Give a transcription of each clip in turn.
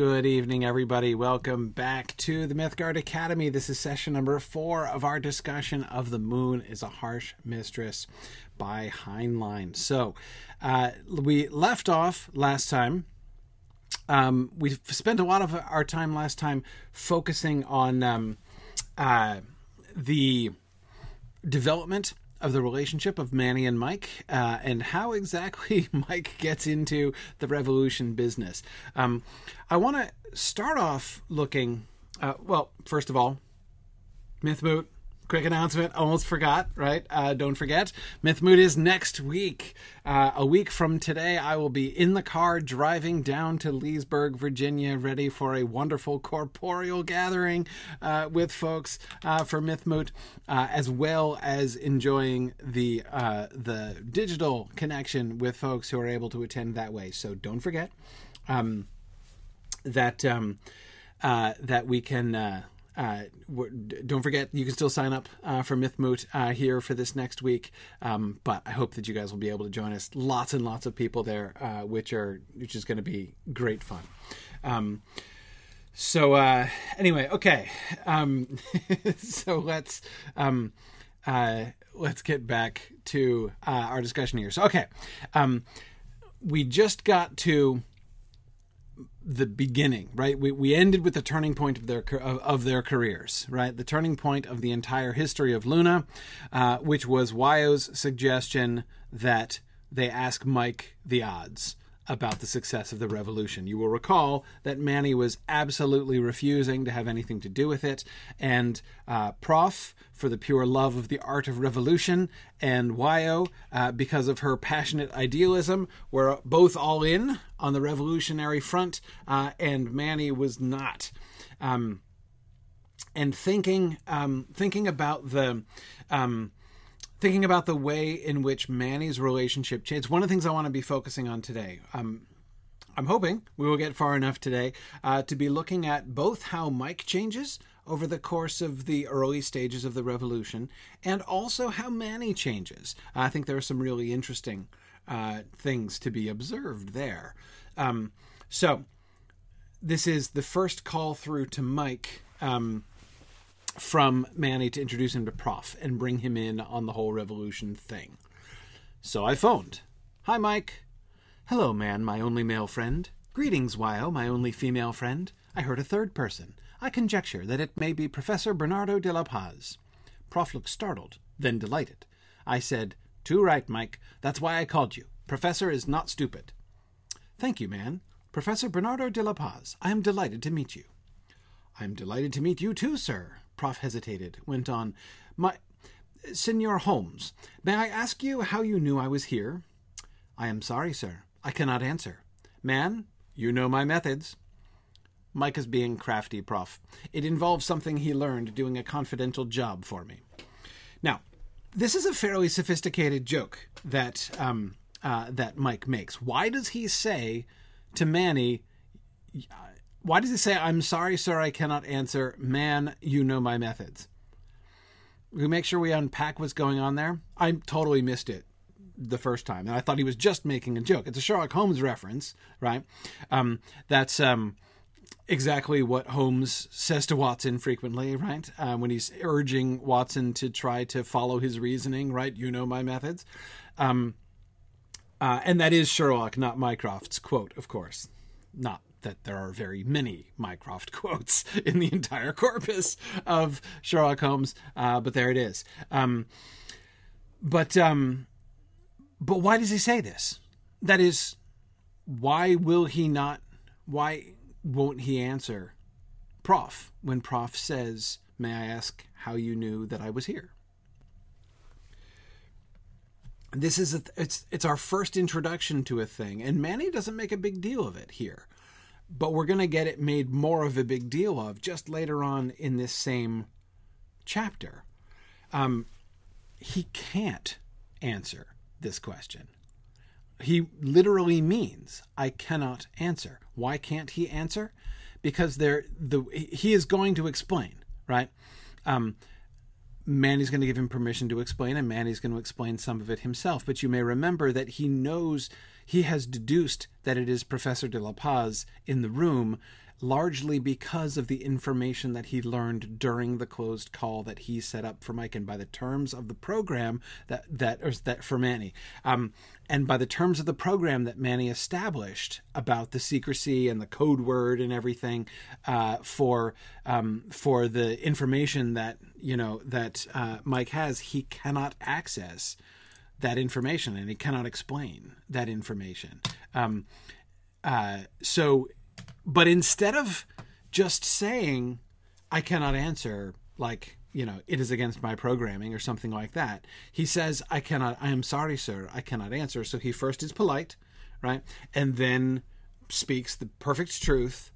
Good evening, everybody. Welcome back to the Mythgard Academy. This is session number four of our discussion of The Moon is a Harsh Mistress by Heinlein. So, uh, we left off last time. Um, we spent a lot of our time last time focusing on um, uh, the development of the relationship of Manny and Mike uh, and how exactly Mike gets into the revolution business. Um, I want to start off looking, uh, well, first of all, Myth Moot quick announcement almost forgot right? Uh, don't forget myth moot is next week. Uh, a week from today i will be in the car driving down to leesburg virginia ready for a wonderful corporeal gathering uh, with folks uh, for myth moot uh, as well as enjoying the uh, the digital connection with folks who are able to attend that way. So don't forget um, that um, that we can uh, don't forget, you can still sign up uh, for Myth Moot uh, here for this next week. Um, but I hope that you guys will be able to join us. Lots and lots of people there, uh, which are which is going to be great fun. Um, so uh, anyway, okay. Um, so let's um, uh, let's get back to our discussion here. So okay, um, we just got to the beginning, right? We, we ended with the turning point of their of, of their careers, right? The turning point of the entire history of Luna, uh, which was Wyo's suggestion that they ask Mike the odds about the success of the revolution. You will recall that Manny was absolutely refusing to have anything to do with it, and uh, Prof, for the pure love of the art of revolution, and Wyo, uh, because of her passionate idealism, were both all in on the revolutionary front, uh, and Manny was not. Um, and thinking, um, thinking about the. Um, thinking about the way in which Manny's relationship changed. One of the things I want to be focusing on today. Um, I'm hoping we will get far enough today uh, to be looking at both how Mike changes over the course of the early stages of the revolution and also how Manny changes. I think there are some really interesting uh, things to be observed there. Um, so, this is the first call through to Mike. Um, from Manny to introduce him to Prof and bring him in on the whole revolution thing. So I phoned. Hi, Mike. Hello, man, my only male friend. Greetings, Wyo, my only female friend. I heard a third person. I conjecture that it may be Professor Bernardo de la Paz. Prof looked startled, then delighted. I said, Too right, Mike. That's why I called you. Professor is not stupid. Thank you, man. Professor Bernardo de la Paz, I am delighted to meet you. I am delighted to meet you too, sir, Prof hesitated, went on. My. Senor Holmes, may I ask you how you knew I was here? I am sorry, sir. I cannot answer. Man, you know my methods. Mike is being crafty, Prof. It involves something he learned doing a confidential job for me. Now, this is a fairly sophisticated joke that um, uh, that Mike makes. Why does he say to Manny, why does he say, I'm sorry, sir, I cannot answer? Man, you know my methods. We make sure we unpack what's going on there. I totally missed it the first time, and I thought he was just making a joke. It's a Sherlock Holmes reference, right? Um, that's um, exactly what Holmes says to Watson frequently, right? Uh, when he's urging Watson to try to follow his reasoning, right? You know my methods. Um, uh, and that is Sherlock, not Mycroft's quote, of course. Not that there are very many Mycroft quotes in the entire corpus of Sherlock Holmes, uh, but there it is. Um, but um, but why does he say this? That is, why will he not? Why won't he answer, Prof, when Prof says, "May I ask how you knew that I was here?" This is a, it's it's our first introduction to a thing, and Manny doesn't make a big deal of it here but we're going to get it made more of a big deal of just later on in this same chapter. Um, he can't answer this question. He literally means I cannot answer. Why can't he answer? Because there, the he is going to explain, right? Um, Manny's going to give him permission to explain, and Manny's going to explain some of it himself. But you may remember that he knows he has deduced that it is Professor de la Paz in the room largely because of the information that he learned during the closed call that he set up for Mike, and by the terms of the program that that or that for Manny, um, and by the terms of the program that Manny established about the secrecy and the code word and everything uh, for um, for the information that you know that uh, Mike has, he cannot access that information and he cannot explain that information. Um, uh, so but instead of just saying, I cannot answer, like, you know, it is against my programming or something like that, he says, I cannot, I am sorry, sir, I cannot answer. So he first is polite, right? And then speaks the perfect truth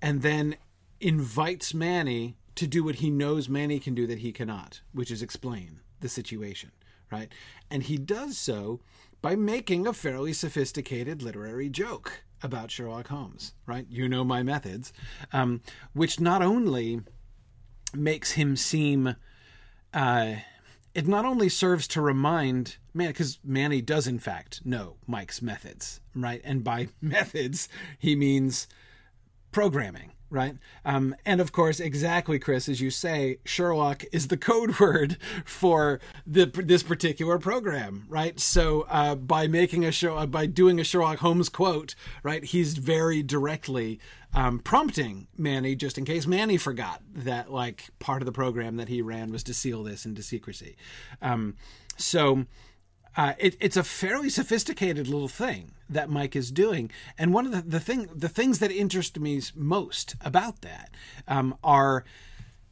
and then invites Manny to do what he knows Manny can do that he cannot, which is explain the situation, right? And he does so by making a fairly sophisticated literary joke about Sherlock Holmes, right? You know my methods, um, which not only makes him seem. Uh, it not only serves to remind man because manny does in fact know mike's methods right and by methods he means programming right? Um, and of course, exactly, Chris, as you say, Sherlock is the code word for the, this particular program, right? So uh, by making a show, uh, by doing a Sherlock Holmes quote, right, he's very directly um, prompting Manny, just in case Manny forgot that like part of the program that he ran was to seal this into secrecy. Um, so uh, it, it's a fairly sophisticated little thing that Mike is doing, and one of the, the thing the things that interest me most about that um, are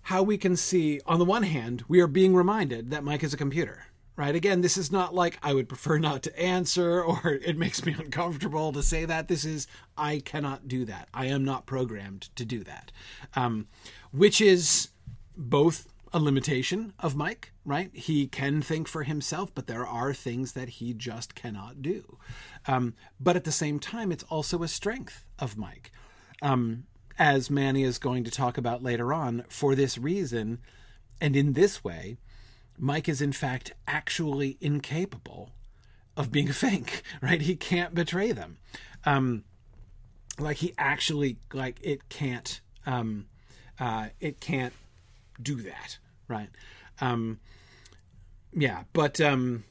how we can see on the one hand we are being reminded that Mike is a computer. Right. Again, this is not like I would prefer not to answer or it makes me uncomfortable to say that. This is, I cannot do that. I am not programmed to do that. Um, which is both a limitation of Mike, right? He can think for himself, but there are things that he just cannot do. Um, but at the same time, it's also a strength of Mike. Um, as Manny is going to talk about later on, for this reason and in this way, Mike is in fact actually incapable of being a fake, right? He can't betray them. Um, like he actually, like it can't, um, uh, it can't do that, right? Um, yeah, but um,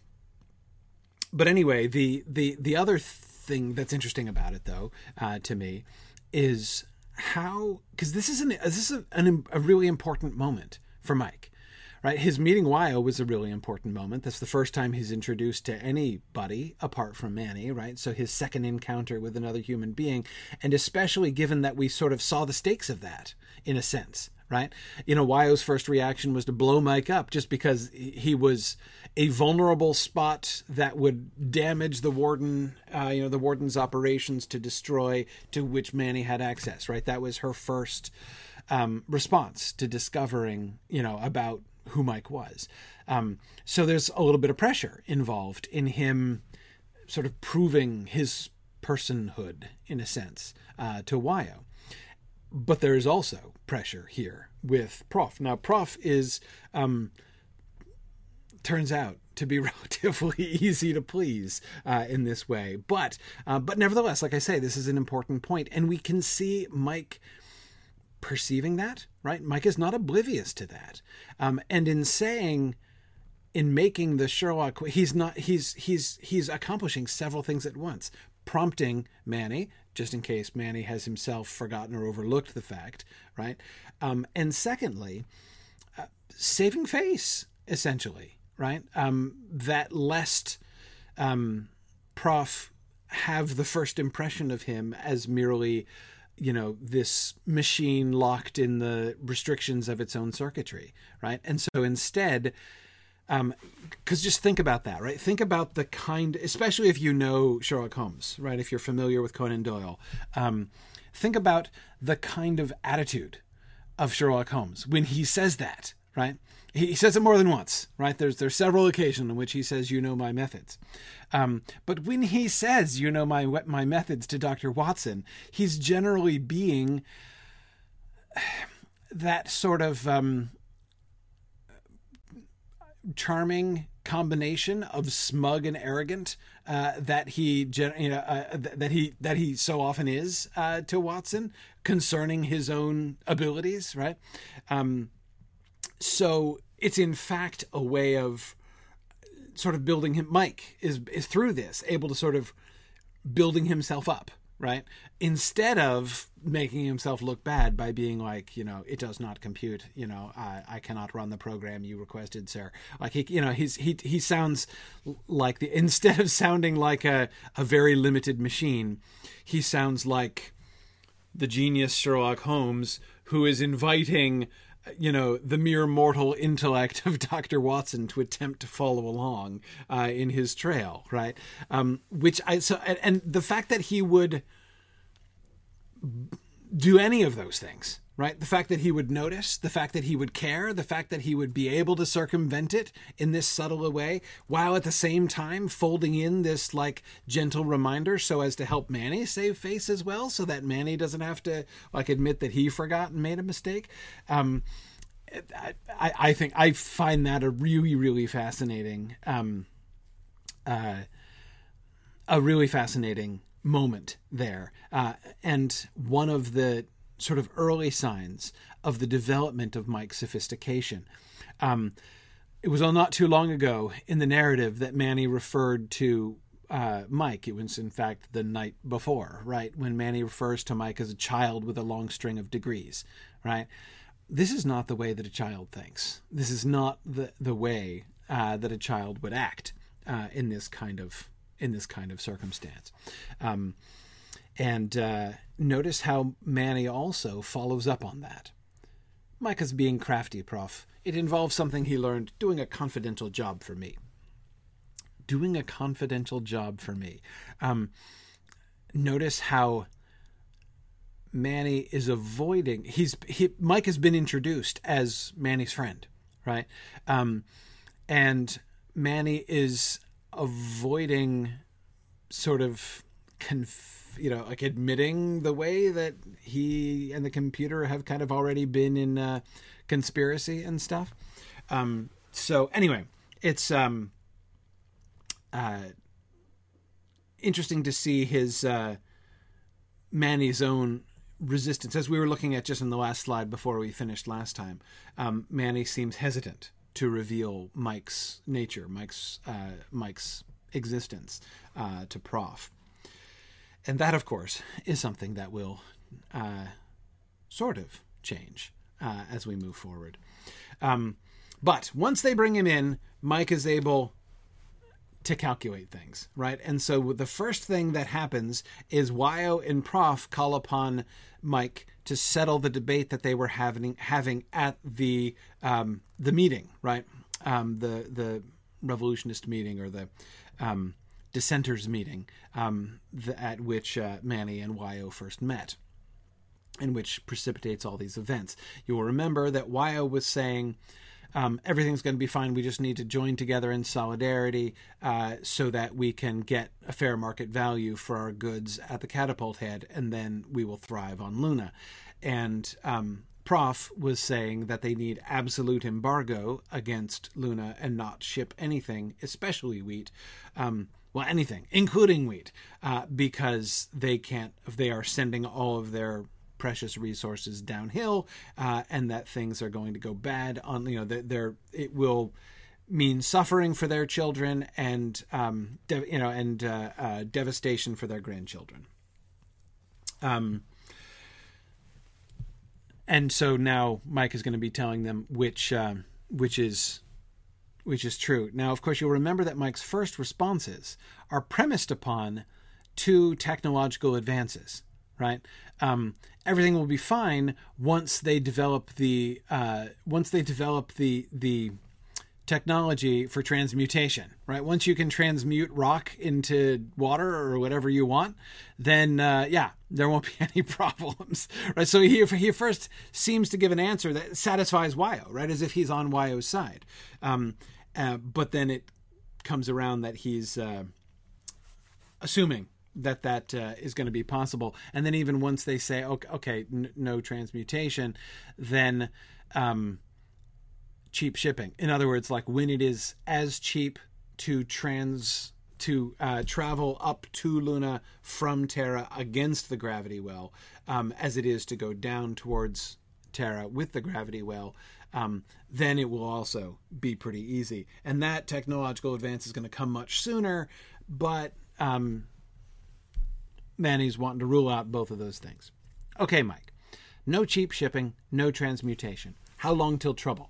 but anyway, the the the other thing that's interesting about it, though, uh, to me, is how because this is an this is a, an, a really important moment for Mike right? His meeting Wyo was a really important moment. That's the first time he's introduced to anybody apart from Manny, right? So his second encounter with another human being, and especially given that we sort of saw the stakes of that in a sense, right? You know, Wyo's first reaction was to blow Mike up just because he was a vulnerable spot that would damage the warden, uh, you know, the warden's operations to destroy to which Manny had access, right? That was her first um, response to discovering, you know, about who Mike was. Um, so there's a little bit of pressure involved in him sort of proving his personhood in a sense uh, to Wyo but there is also pressure here with Prof. Now, Prof is um, turns out to be relatively easy to please uh, in this way, but uh, but nevertheless, like I say, this is an important point, and we can see Mike perceiving that. Right, Mike is not oblivious to that, um, and in saying in making the Sherlock, he's not he's he's he's accomplishing several things at once, prompting Manny just in case Manny has himself forgotten or overlooked the fact, right? Um, and secondly, uh, saving face, essentially, right? Um, that lest um, Prof have the first impression of him as merely, you know, this machine locked in the restrictions of its own circuitry, right? And so instead, because um, just think about that, right? Think about the kind, especially if you know Sherlock Holmes, right? If you're familiar with Conan Doyle, um, think about the kind of attitude of Sherlock Holmes when he says that, right? He says it more than once, right? There's there's several occasions in which he says, "You know my methods," um, but when he says, "You know my my methods" to Doctor Watson, he's generally being that sort of um, charming combination of smug and arrogant uh, that he you know uh, that he that he so often is uh, to Watson concerning his own abilities, right? Um, so it's in fact a way of sort of building him. Mike is is through this able to sort of building himself up right? Instead of making himself look bad by being like, you know, it does not compute, you know, I, I cannot run the program you requested, sir. Like he, you know, he's he he sounds like the instead of sounding like a a very limited machine, he sounds like the genius Sherlock Holmes who is inviting you know the mere mortal intellect of Dr. Watson to attempt to follow along uh, in his trail, right? Um, which I so and, and the fact that he would do any of those things, right? The fact that he would notice, the fact that he would care, the fact that he would be able to circumvent it in this subtle way, while at the same time folding in this like gentle reminder so as to help Manny save face as well, so that Manny doesn't have to like admit that he forgot and made a mistake. Um, I, I think I find that a really, really fascinating, um, uh, a really fascinating moment there. Uh, and one of the sort of early signs of the development of Mike's sophistication. Um, it was all not too long ago in the narrative that Manny referred to uh, Mike. It was, in fact, the night before, right? When Manny refers to Mike as a child with a long string of degrees, right? This is not the way that a child thinks. This is not the, the way uh, that a child would act uh, in this kind of in this kind of circumstance. Um, and uh, notice how Manny also follows up on that. Mike's being crafty, Prof. It involves something he learned doing a confidential job for me. Doing a confidential job for me. Um, notice how Manny is avoiding. He's he, Mike has been introduced as Manny's friend, right? Um, and Manny is avoiding sort of conf- you know like admitting the way that he and the computer have kind of already been in uh, conspiracy and stuff um, so anyway it's um, uh, interesting to see his uh, manny's own resistance as we were looking at just in the last slide before we finished last time um, manny seems hesitant to reveal Mike's nature, Mike's uh, Mike's existence uh, to Prof. And that, of course, is something that will uh, sort of change uh, as we move forward. Um, but once they bring him in, Mike is able to calculate things, right? And so the first thing that happens is Wyo and Prof call upon Mike to settle the debate that they were having having at the um, the meeting, right? Um, the the revolutionist meeting or the um, dissenters meeting um, the, at which uh, Manny and Wyo first met, and which precipitates all these events. You will remember that Wyo was saying um, everything's going to be fine. We just need to join together in solidarity uh, so that we can get a fair market value for our goods at the catapult head, and then we will thrive on Luna. And um, Prof was saying that they need absolute embargo against Luna and not ship anything, especially wheat. Um, well, anything, including wheat, uh, because they can't, they are sending all of their precious resources downhill, uh, and that things are going to go bad. On you know, they're, it will mean suffering for their children and um, de- you know and uh, uh, devastation for their grandchildren. Um, and so now Mike is going to be telling them which uh, which is which is true. Now, of course, you'll remember that Mike's first responses are premised upon two technological advances right? Um, everything will be fine once they develop the uh, once they develop the the technology for transmutation, right? Once you can transmute rock into water or whatever you want, then uh, yeah, there won't be any problems, right? So he he first seems to give an answer that satisfies Wyo, right? As if he's on Wyo's side, um, uh, but then it comes around that he's uh, assuming that that uh, is going to be possible. And then even once they say, okay, okay n- no transmutation, then um, cheap shipping. In other words, like when it is as cheap to trans to uh, travel up to Luna from Terra against the gravity well um, as it is to go down towards Terra with the gravity well, um, then it will also be pretty easy. And that technological advance is going to come much sooner, but um, Manny's wanting to rule out both of those things. Okay, Mike. No cheap shipping, no transmutation. How long till trouble?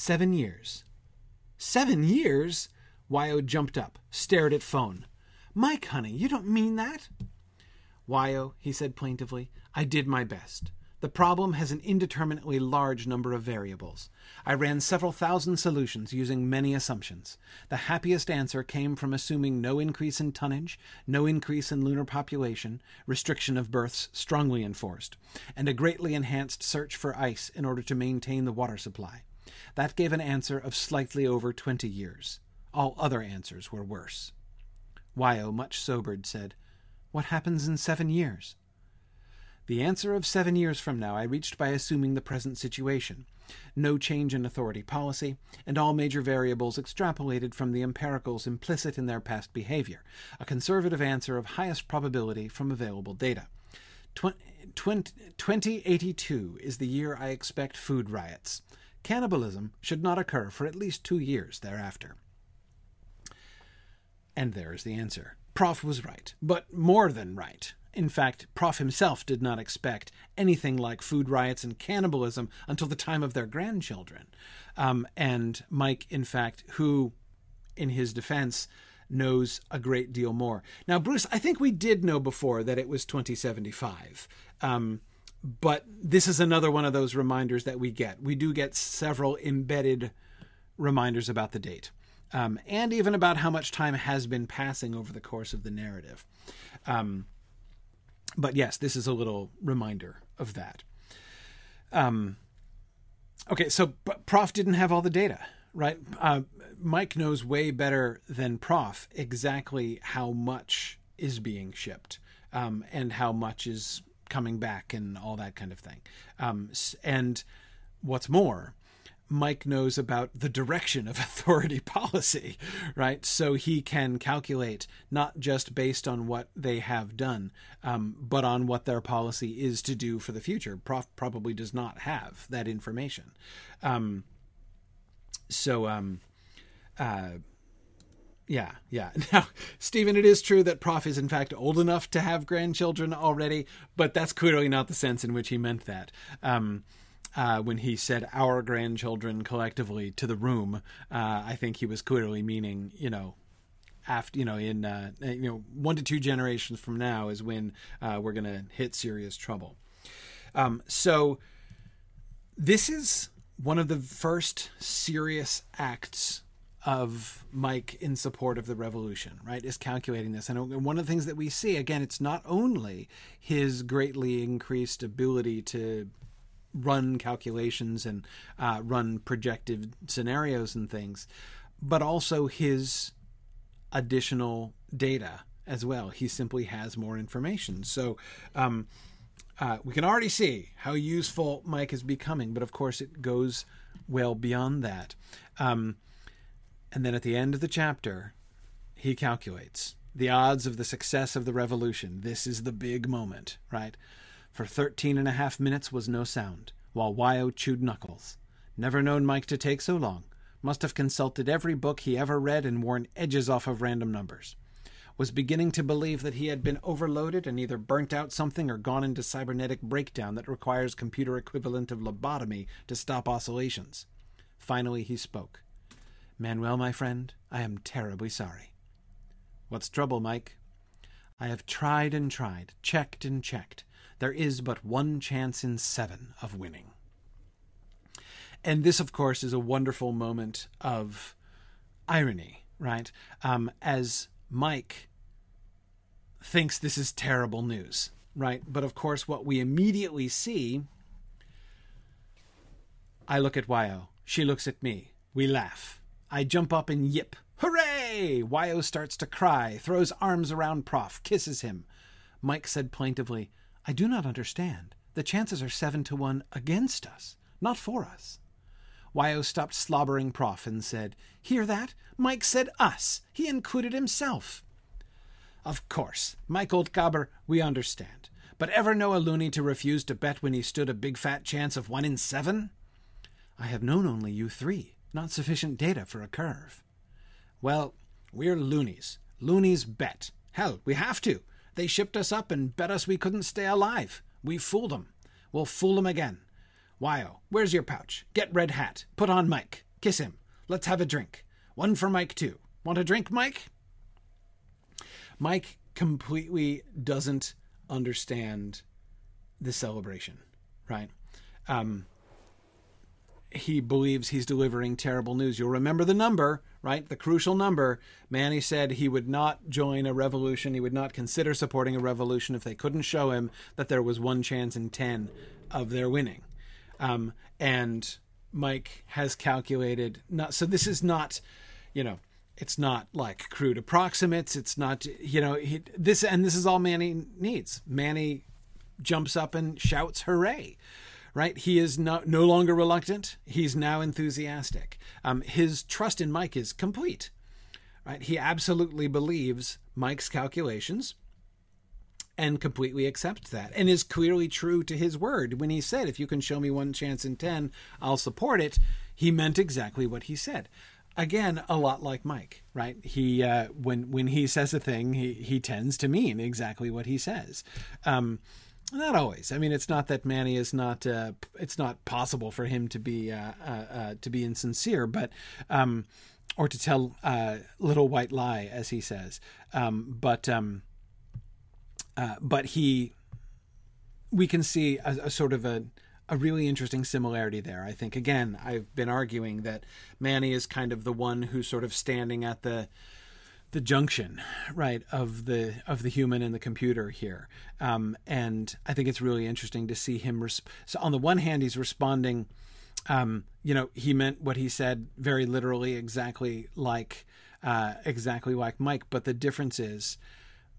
Seven years. Seven years? Wyo jumped up, stared at phone. Mike, honey, you don't mean that? Wyo, he said plaintively, I did my best. The problem has an indeterminately large number of variables. I ran several thousand solutions using many assumptions. The happiest answer came from assuming no increase in tonnage, no increase in lunar population, restriction of births strongly enforced, and a greatly enhanced search for ice in order to maintain the water supply. That gave an answer of slightly over twenty years. All other answers were worse. Wyo, much sobered, said, What happens in seven years? The answer of seven years from now I reached by assuming the present situation. No change in authority policy, and all major variables extrapolated from the empiricals implicit in their past behavior. A conservative answer of highest probability from available data. 2082 is the year I expect food riots. Cannibalism should not occur for at least two years thereafter. And there is the answer. Prof was right, but more than right. In fact, Prof himself did not expect anything like food riots and cannibalism until the time of their grandchildren. Um, and Mike, in fact, who, in his defense, knows a great deal more. Now, Bruce, I think we did know before that it was 2075. Um, but this is another one of those reminders that we get. We do get several embedded reminders about the date um, and even about how much time has been passing over the course of the narrative. Um, but yes, this is a little reminder of that. Um, okay, so Prof didn't have all the data, right? Uh, Mike knows way better than Prof exactly how much is being shipped um, and how much is coming back and all that kind of thing. Um, and what's more, Mike knows about the direction of authority policy, right? So he can calculate not just based on what they have done, um, but on what their policy is to do for the future. Prof probably does not have that information. Um, so, um, uh, yeah, yeah. Now, Stephen, it is true that Prof is in fact old enough to have grandchildren already, but that's clearly not the sense in which he meant that. Um, uh, when he said our grandchildren collectively to the room, uh, I think he was clearly meaning, you know, after you know, in uh, you know, one to two generations from now is when uh, we're going to hit serious trouble. Um, so this is one of the first serious acts of Mike in support of the revolution, right, is calculating this. And one of the things that we see, again, it's not only his greatly increased ability to run calculations and uh, run projected scenarios and things, but also his additional data as well. He simply has more information. So um, uh, we can already see how useful Mike is becoming, but of course it goes well beyond that. Um, and then at the end of the chapter, he calculates the odds of the success of the revolution. This is the big moment, right? For thirteen and a half minutes was no sound, while Wyo chewed knuckles. Never known Mike to take so long. Must have consulted every book he ever read and worn edges off of random numbers. Was beginning to believe that he had been overloaded and either burnt out something or gone into cybernetic breakdown that requires computer equivalent of lobotomy to stop oscillations. Finally he spoke. Manuel, my friend, I am terribly sorry. What's trouble, Mike? I have tried and tried, checked and checked there is but one chance in seven of winning. And this, of course, is a wonderful moment of irony, right? Um, as Mike thinks this is terrible news, right? But of course, what we immediately see I look at Wyo. She looks at me. We laugh. I jump up and yip. Hooray! Wyo starts to cry, throws arms around Prof, kisses him. Mike said plaintively, I do not understand. The chances are seven to one against us, not for us. Wyo stopped slobbering Prof and said, Hear that? Mike said us. He included himself. Of course, Mike Oldgabber, we understand. But ever know a loony to refuse to bet when he stood a big fat chance of one in seven? I have known only you three. Not sufficient data for a curve. Well, we're loonies. Loonies bet. Hell, we have to. They shipped us up and bet us we couldn't stay alive. We fooled 'em. We'll fool 'em again. Wyo, where's your pouch? Get red hat. Put on Mike. Kiss him. Let's have a drink. One for Mike, too. Want a drink, Mike? Mike completely doesn't understand the celebration, right? Um, he believes he's delivering terrible news. You'll remember the number, right? The crucial number. Manny said he would not join a revolution. He would not consider supporting a revolution if they couldn't show him that there was one chance in 10 of their winning. Um, and Mike has calculated not, so this is not, you know, it's not like crude approximates. It's not, you know, he, this, and this is all Manny needs. Manny jumps up and shouts, hooray right? He is no, no longer reluctant. He's now enthusiastic. Um, his trust in Mike is complete, right? He absolutely believes Mike's calculations and completely accepts that and is clearly true to his word. When he said, if you can show me one chance in 10, I'll support it, he meant exactly what he said. Again, a lot like Mike, right? He uh, when when he says a thing, he he tends to mean exactly what he says. Um, not always. I mean, it's not that Manny is not. Uh, it's not possible for him to be uh, uh, uh to be insincere, but um, or to tell a uh, little white lie, as he says. Um, but um, uh, but he, we can see a, a sort of a a really interesting similarity there. I think again, I've been arguing that Manny is kind of the one who's sort of standing at the the junction right of the of the human and the computer here. Um, and i think it's really interesting to see him resp- so on the one hand he's responding um, you know he meant what he said very literally exactly like uh, exactly like mike but the difference is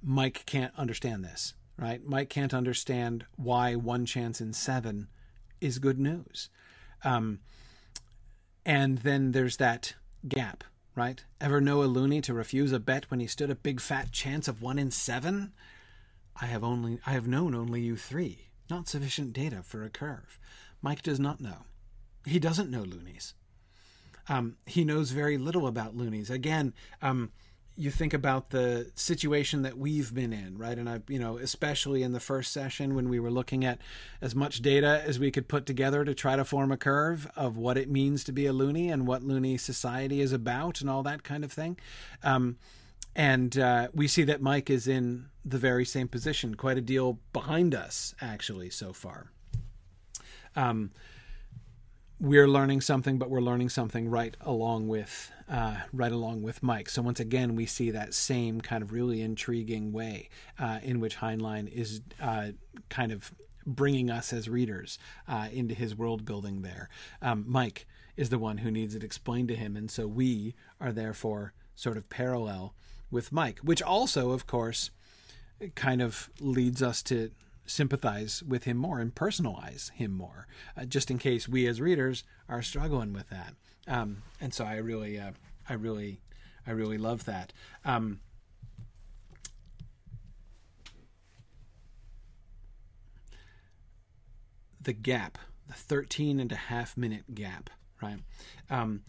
mike can't understand this right? Mike can't understand why one chance in seven is good news. Um, and then there's that gap right? Ever know a loony to refuse a bet when he stood a big fat chance of one in seven? I have only I have known only you three. Not sufficient data for a curve. Mike does not know. He doesn't know loonies. Um, he knows very little about loonies. Again, um, you think about the situation that we've been in, right? And I, you know, especially in the first session when we were looking at as much data as we could put together to try to form a curve of what it means to be a loony and what loony society is about and all that kind of thing. Um, and uh, we see that Mike is in the very same position, quite a deal behind us, actually, so far. Um, we're learning something, but we're learning something right along with uh, right along with Mike. So once again, we see that same kind of really intriguing way uh, in which Heinlein is uh, kind of bringing us as readers uh, into his world building. There, um, Mike is the one who needs it explained to him, and so we are therefore sort of parallel with Mike, which also, of course, kind of leads us to sympathize with him more and personalize him more, uh, just in case we as readers are struggling with that. Um, and so I really, uh, I really, I really love that. Um, the gap, the 13 and a half minute gap, right? Um,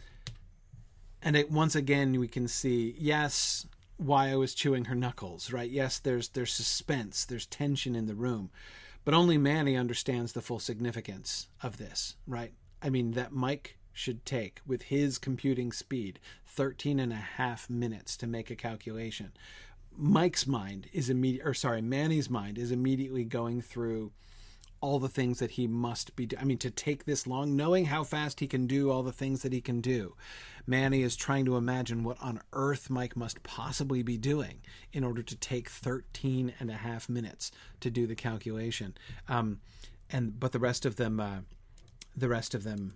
and it, once again, we can see, yes, Wyo was chewing her knuckles, right? Yes, there's there's suspense, there's tension in the room, but only Manny understands the full significance of this, right? I mean, that Mike should take with his computing speed 13 and a half minutes to make a calculation. Mike's mind is immediate, or sorry, Manny's mind is immediately going through all the things that he must be. I mean, to take this long, knowing how fast he can do all the things that he can do, Manny is trying to imagine what on earth Mike must possibly be doing in order to take 13 and a half minutes to do the calculation. Um, and but the rest of them, uh, the rest of them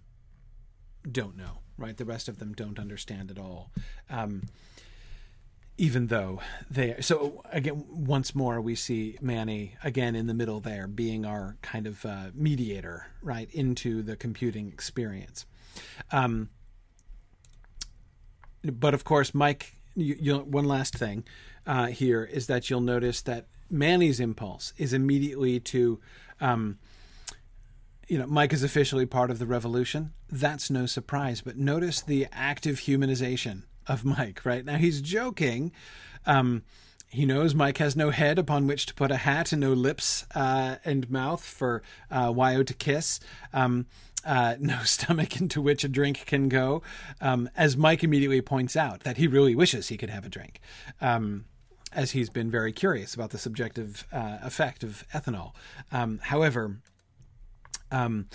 don't know, right? The rest of them don't understand at all. Um, even though they so again once more we see manny again in the middle there being our kind of uh, mediator right into the computing experience Um, but of course, Mike. You, one last thing uh, here is that you'll notice that Manny's impulse is immediately to. Um, you know, Mike is officially part of the revolution. That's no surprise. But notice the active humanization of Mike, right? Now he's joking. Um, he knows Mike has no head upon which to put a hat and no lips uh, and mouth for uh, Wyo to kiss. Um, uh, no stomach into which a drink can go. Um, as Mike immediately points out, that he really wishes he could have a drink. Um, as he's been very curious about the subjective uh, effect of ethanol. Um, however, um,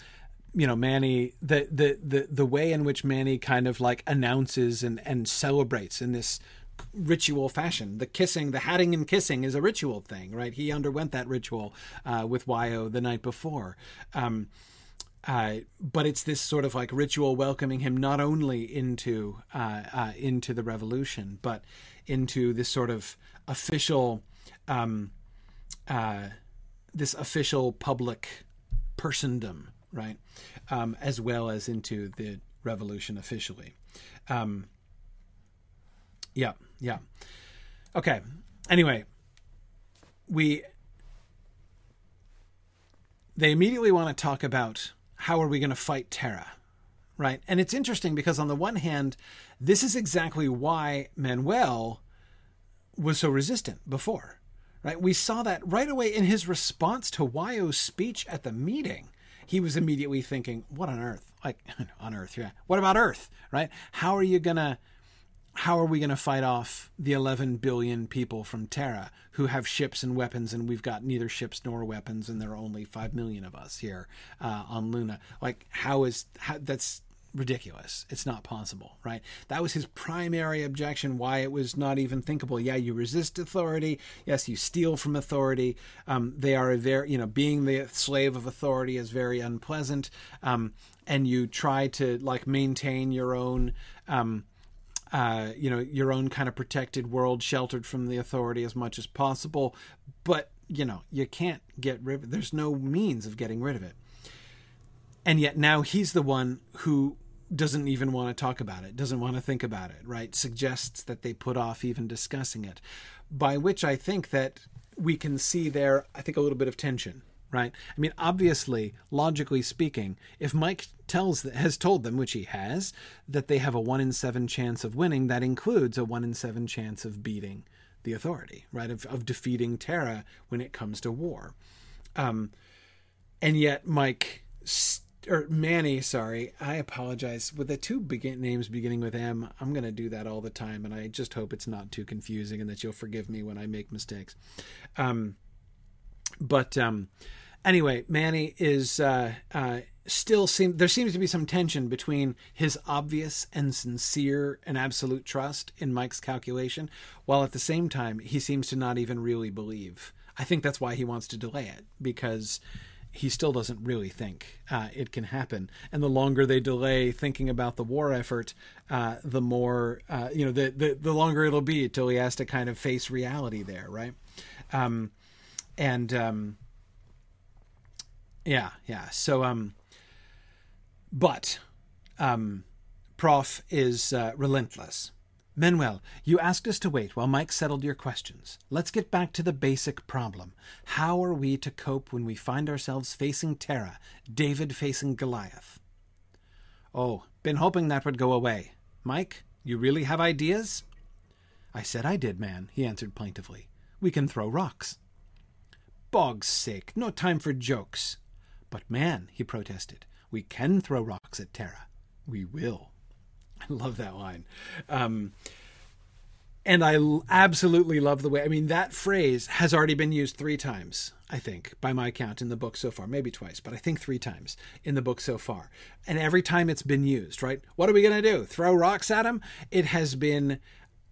you know Manny the, the the the way in which Manny kind of like announces and and celebrates in this ritual fashion. The kissing, the hatting and kissing is a ritual thing, right? He underwent that ritual uh, with Wyo the night before. Um, uh, but it's this sort of like ritual welcoming him not only into uh, uh into the revolution, but into this sort of official, um, uh, this official public persondom, right? Um, as well as into the revolution officially. Um, yeah, yeah. Okay. Anyway, we they immediately want to talk about how are we going to fight Terra, right? And it's interesting because on the one hand, this is exactly why Manuel was so resistant before right? We saw that right away in his response to Wyo's speech at the meeting. He was immediately thinking, "What on earth? Like on Earth? Yeah. What about Earth? Right? How are you gonna?" How are we going to fight off the 11 billion people from Terra who have ships and weapons, and we've got neither ships nor weapons, and there are only 5 million of us here uh, on Luna? Like, how is how, that's ridiculous. It's not possible, right? That was his primary objection, why it was not even thinkable. Yeah, you resist authority. Yes, you steal from authority. Um, they are a very, you know, being the slave of authority is very unpleasant. Um, and you try to like maintain your own, um, uh, you know, your own kind of protected world, sheltered from the authority as much as possible. But you know, you can't get rid. of. There's no means of getting rid of it and yet now he's the one who doesn't even want to talk about it, doesn't want to think about it, right? Suggests that they put off even discussing it. By which I think that we can see there, I think, a little bit of tension, right? I mean, obviously, logically speaking, if Mike tells has told them, which he has, that they have a one in seven chance of winning, that includes a one in seven chance of beating the authority, right? Of, of defeating Terra when it comes to war. Um, and yet, Mike. St- or Manny, sorry, I apologize. With the two begin names beginning with M, I'm going to do that all the time, and I just hope it's not too confusing and that you'll forgive me when I make mistakes. Um, but um, anyway, Manny is uh, uh, still seem there seems to be some tension between his obvious and sincere and absolute trust in Mike's calculation, while at the same time he seems to not even really believe. I think that's why he wants to delay it because he still doesn't really think uh, it can happen. And the longer they delay thinking about the war effort, uh, the more uh, you know, the, the the longer it'll be till he has to kind of face reality there, right? Um, and um, yeah, yeah. So, um, but um, Prof is uh, relentless. Manuel, you asked us to wait while Mike settled your questions. Let's get back to the basic problem. How are we to cope when we find ourselves facing Terra, David facing Goliath? Oh, been hoping that would go away. Mike, you really have ideas? I said I did, man, he answered plaintively. We can throw rocks. Bog's sake, no time for jokes. But, man, he protested, we can throw rocks at Terra. We will. I love that line. Um, and I absolutely love the way, I mean, that phrase has already been used three times, I think, by my count in the book so far. Maybe twice, but I think three times in the book so far. And every time it's been used, right? What are we going to do? Throw rocks at him? It has been,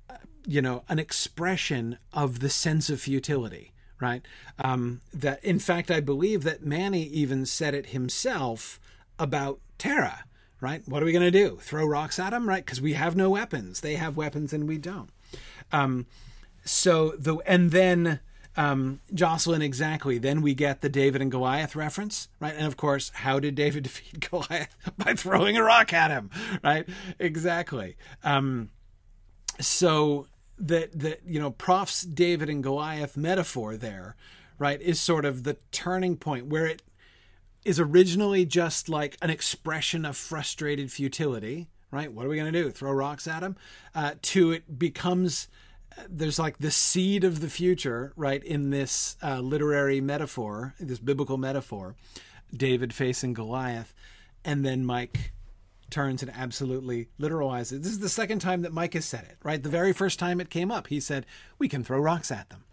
uh, you know, an expression of the sense of futility, right? Um, that, in fact, I believe that Manny even said it himself about Terra right? What are we going to do? Throw rocks at them, right? Because we have no weapons. They have weapons and we don't. Um, so the and then Um, Jocelyn, exactly. Then we get the David and Goliath reference, right? And of course, how did David defeat Goliath? By throwing a rock at him, right? Exactly. Um, so that that you know, Prof's David and Goliath metaphor there, right, is sort of the turning point where it is originally just like an expression of frustrated futility, right? What are we going to do? Throw rocks at him? Uh, to it becomes there's like the seed of the future, right, in this uh, literary metaphor, this biblical metaphor, David facing Goliath, and then Mike turns and absolutely literalizes it. This is the second time that Mike has said it, right? The very first time it came up, he said, We can throw rocks at them.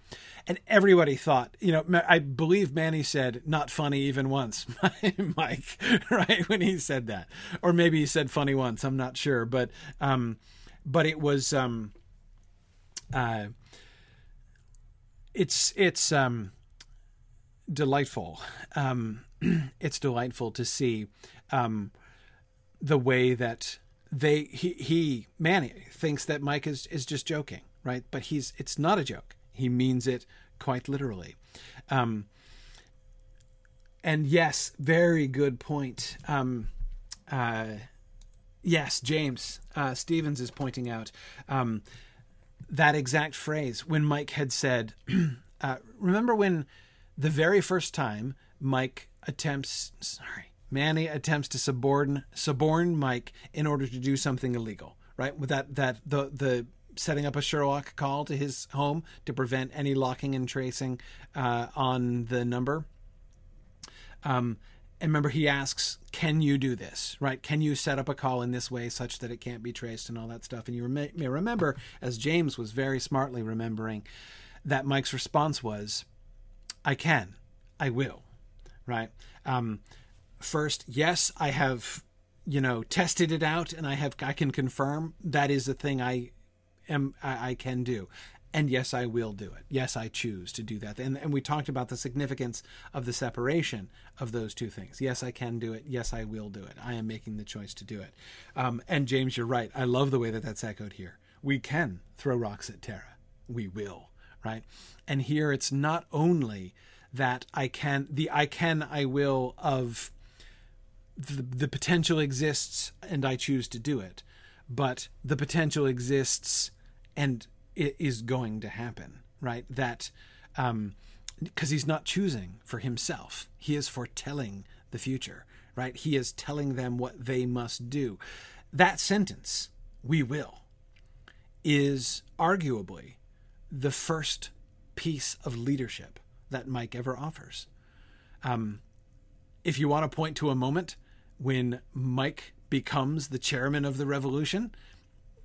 And everybody thought, you know, I believe Manny said, not funny even once, Mike, right? When he said that. Or maybe he said funny once, I'm not sure. But, um, but it was, um, uh, it's it's um, delightful. Um, it's delightful to see um, the way that they he he Manny thinks that Mike is is just joking, right? But he's it's not a joke. He means it quite literally. Um, and yes, very good point. Um, uh, yes, James uh, Stevens is pointing out um, that exact phrase when Mike had said, uh, remember when the very first time Mike attempts, sorry, Manny attempts to suborn suborn Mike in order to do something illegal, right? With that that the the setting up a Sherlock call to his home to prevent any locking and tracing uh, on the number. Um, and remember, he asks, "Can you do this? Right? Can you set up a call in this way such that it can't be traced and all that stuff?" And you may remember, as James was very smartly remembering, that Mike's response was, "I can, I will." Right? Um, first, yes, I have, you know, tested it out, and I have, I can confirm that is a thing I am, I, I can do. And yes i will do it. Yes i choose to do that. And, and we talked about the significance of the separation of those two things. Yes i can do it. Yes i will do it. I am making the choice to do it. Um, and james you're right. I love the way that that's echoed here. We can throw rocks at terra. We will right? And here it's not only that i can the i can i will of the, the potential exists and i choose to do it but the potential exists and it is going to happen, right? That um, because he's not choosing for himself, he is foretelling the future, right? He is telling them what they must do. That sentence, "We will," is arguably the first piece of leadership that Mike ever offers. Um, if you want to point to a moment when Mike becomes the chairman of the revolution,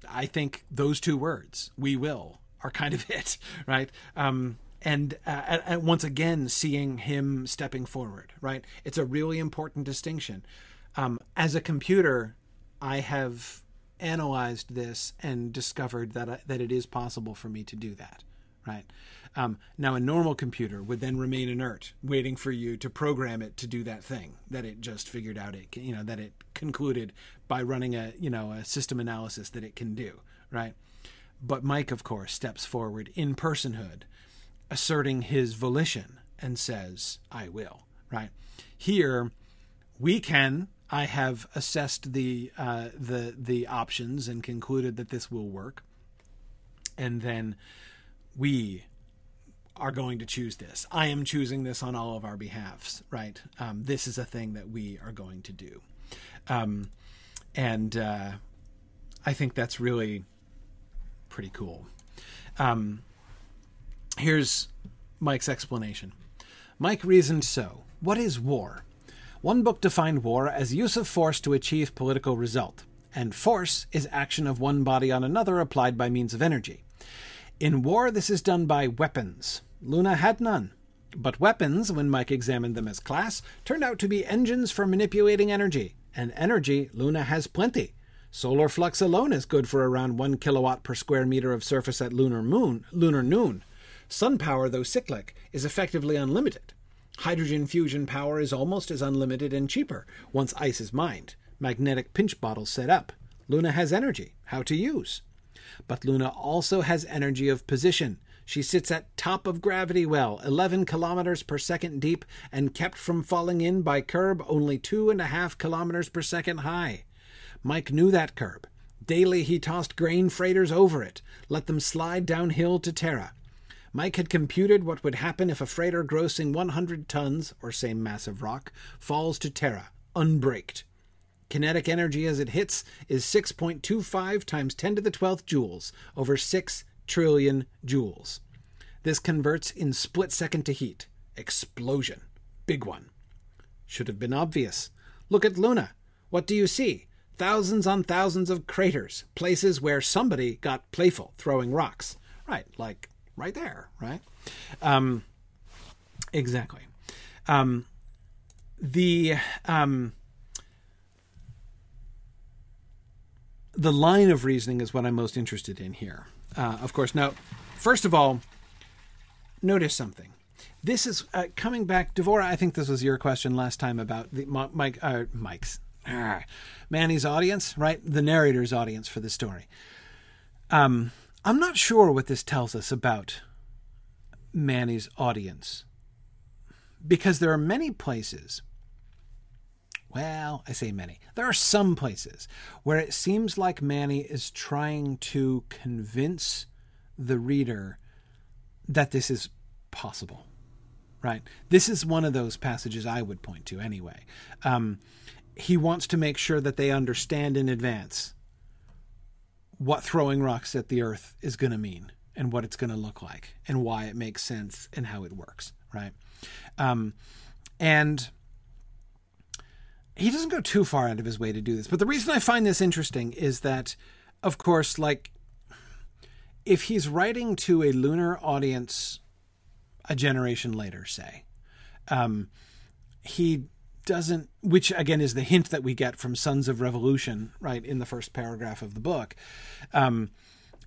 I think those two words, "we will," are kind of it, right? Um, and, uh, and once again, seeing him stepping forward, right? It's a really important distinction. Um, as a computer, I have analyzed this and discovered that I, that it is possible for me to do that, right? Um, now, a normal computer would then remain inert, waiting for you to program it to do that thing that it just figured out it, you know, that it concluded by running a, you know, a system analysis that it can do, right? But Mike, of course, steps forward in personhood, asserting his volition and says, "I will." Right here, we can. I have assessed the uh, the the options and concluded that this will work, and then we are going to choose this. I am choosing this on all of our behalfs, right? Um, this is a thing that we are going to do. Um, and uh, I think that's really pretty cool. Um, here's Mike's explanation Mike reasoned so. What is war? One book defined war as use of force to achieve political result, and force is action of one body on another applied by means of energy. In war, this is done by weapons. Luna had none. But weapons, when Mike examined them as class, turned out to be engines for manipulating energy. And energy, Luna has plenty. Solar flux alone is good for around 1 kilowatt per square meter of surface at lunar moon, lunar noon. Sun power, though cyclic, is effectively unlimited. Hydrogen fusion power is almost as unlimited and cheaper once ice is mined. Magnetic pinch bottles set up. Luna has energy. How to use? But Luna also has energy of position. She sits at top of gravity well, 11 kilometers per second deep, and kept from falling in by curb only two and a half kilometers per second high. Mike knew that curb. Daily he tossed grain freighters over it, let them slide downhill to Terra. Mike had computed what would happen if a freighter grossing 100 tons, or same mass of rock, falls to Terra, unbraked. Kinetic energy as it hits is 6.25 times 10 to the 12th joules, over 6 trillion joules. This converts in split second to heat. Explosion. Big one. Should have been obvious. Look at Luna. What do you see? Thousands on thousands of craters, places where somebody got playful throwing rocks. Right, like right there, right? Um, exactly. Um, the um, the line of reasoning is what I'm most interested in here. Uh, of course, now, first of all, notice something. This is uh, coming back, Devora. I think this was your question last time about the Mike, uh, Mike's, uh, Manny's audience, right? The narrator's audience for the story. Um, I'm not sure what this tells us about Manny's audience because there are many places well, I say many. There are some places where it seems like Manny is trying to convince the reader that this is possible. Right? This is one of those passages I would point to anyway. Um, he wants to make sure that they understand in advance what throwing rocks at the earth is going to mean and what it's going to look like and why it makes sense and how it works. Right? Um, and he doesn't go too far out of his way to do this. But the reason I find this interesting is that, of course, like if he's writing to a lunar audience a generation later, say, um, he doesn't, which again is the hint that we get from Sons of Revolution, right, in the first paragraph of the book. Um,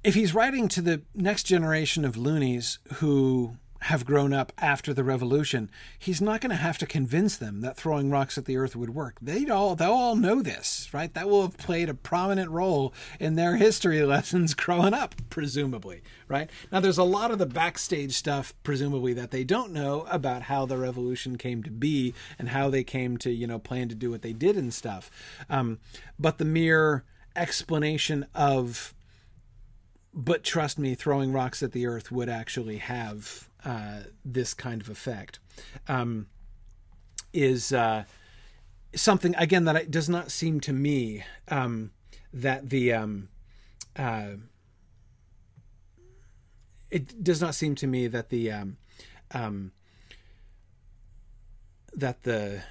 if he's writing to the next generation of loonies who have grown up after the revolution, he's not going to have to convince them that throwing rocks at the earth would work. They all they'll all know this, right? That will have played a prominent role in their history lessons growing up, presumably, right? Now there's a lot of the backstage stuff presumably that they don't know about how the revolution came to be and how they came to, you know, plan to do what they did and stuff. Um, but the mere explanation of but trust me, throwing rocks at the earth would actually have uh, this kind of effect um, is uh, something again that does not seem to me um, that the um, uh, it does not seem to me that the um, um, that the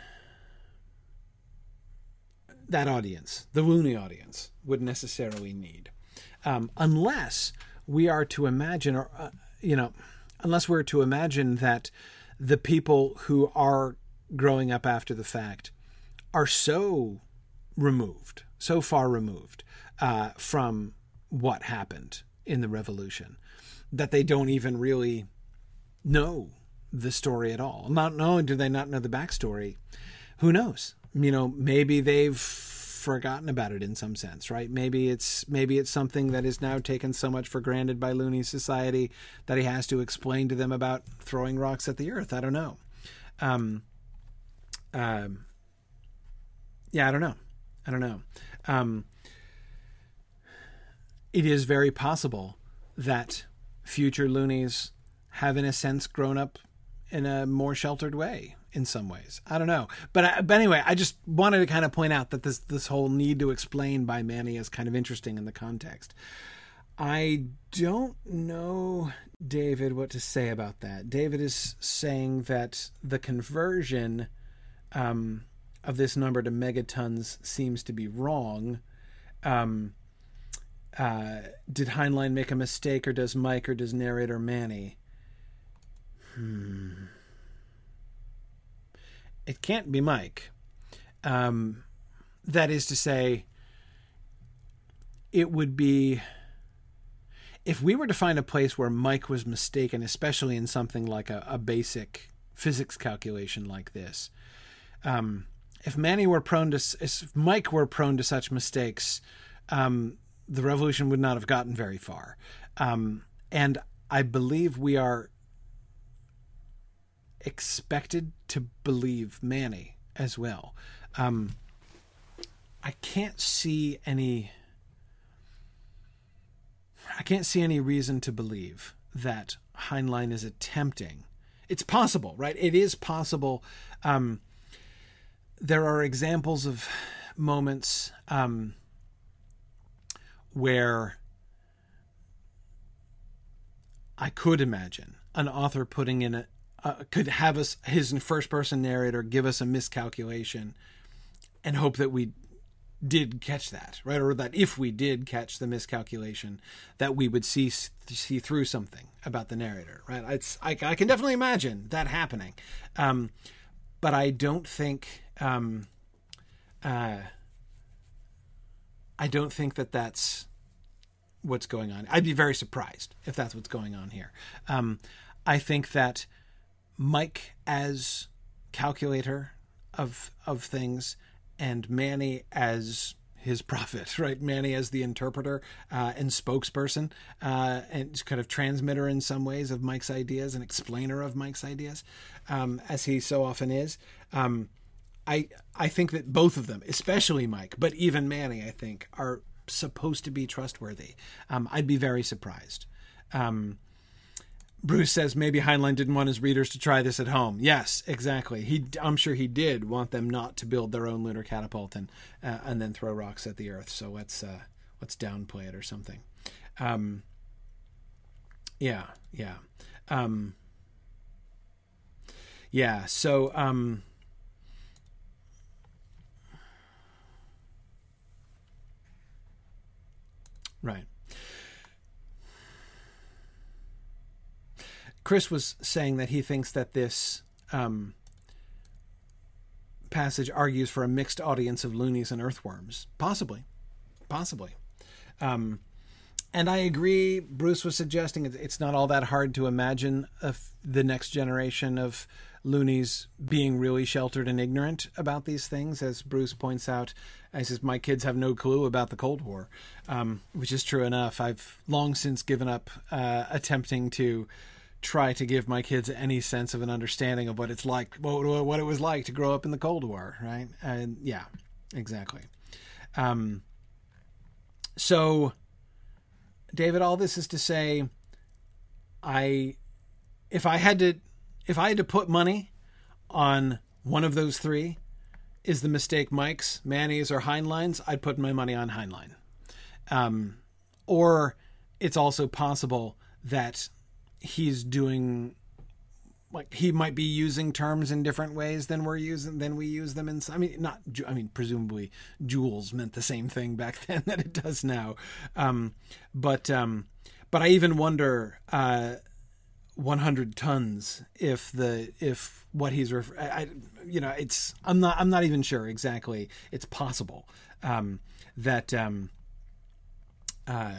that audience, the loony audience, would necessarily need, um, unless we are to imagine, or uh, you know, unless we're to imagine that the people who are growing up after the fact are so removed, so far removed uh, from what happened in the revolution that they don't even really know the story at all. Not only do they not know the backstory, who knows? You know, maybe they've forgotten about it in some sense, right? Maybe it's maybe it's something that is now taken so much for granted by Loony society that he has to explain to them about throwing rocks at the earth. I don't know. Um, um, yeah, I don't know. I don't know. Um, it is very possible that future loonies have, in a sense, grown up in a more sheltered way in some ways. I don't know, but I, but anyway, I just wanted to kind of point out that this this whole need to explain by Manny is kind of interesting in the context. I don't know, David, what to say about that. David is saying that the conversion um, of this number to megatons seems to be wrong. Um, uh, did Heinlein make a mistake, or does Mike, or does narrator Manny? Hmm it can't be Mike. Um, that is to say, it would be if we were to find a place where Mike was mistaken, especially in something like a, a basic physics calculation like this. Um, if Manny were prone to, if Mike were prone to such mistakes, um, the revolution would not have gotten very far. Um, and I believe we are expected to believe Manny as well. Um, I can't see any. I can't see any reason to believe that Heinlein is attempting. It's possible, right? It is possible. Um, there are examples of moments um, where I could imagine an author putting in a uh, could have us his first person narrator give us a miscalculation and hope that we did catch that right? Or that if we did catch the miscalculation that we would see see through something about the narrator right? It's i, I can definitely imagine that happening. Um, but i don't think um, uh, i don't think that that's what's going on. I'd be very surprised if that's what's going on here. Um, i think that Mike as calculator of of things, and Manny as his prophet, right? Manny as the interpreter uh, and spokesperson uh, and kind of transmitter in some ways of Mike's ideas and explainer of Mike's ideas, um, as he so often is. Um, I I think that both of them, especially Mike, but even Manny, I think, are supposed to be trustworthy. Um, I'd be very surprised. Um, Bruce says maybe Heinlein didn't want his readers to try this at home. Yes, exactly. He, I'm sure he did want them not to build their own lunar catapult and uh, and then throw rocks at the Earth. So let's uh, let's downplay it or something. Um, yeah, yeah, um, yeah. So. Um, right. Chris was saying that he thinks that this um, passage argues for a mixed audience of loonies and earthworms. Possibly. Possibly. Um, and I agree. Bruce was suggesting it's not all that hard to imagine the next generation of loonies being really sheltered and ignorant about these things. As Bruce points out, he says, My kids have no clue about the Cold War, um, which is true enough. I've long since given up uh, attempting to try to give my kids any sense of an understanding of what it's like, what, what it was like to grow up in the Cold War, right? And yeah, exactly. Um, so, David, all this is to say, I, if I had to, if I had to put money on one of those three, is the mistake Mike's, Manny's, or Heinlein's? I'd put my money on Heinlein. Um, or it's also possible that he's doing like he might be using terms in different ways than we're using than we use them in I mean not I mean presumably joules meant the same thing back then that it does now. Um, but um, but I even wonder uh, 100 tons if the if what he's ref- I, you know it's I'm not I'm not even sure exactly it's possible um, that um, uh,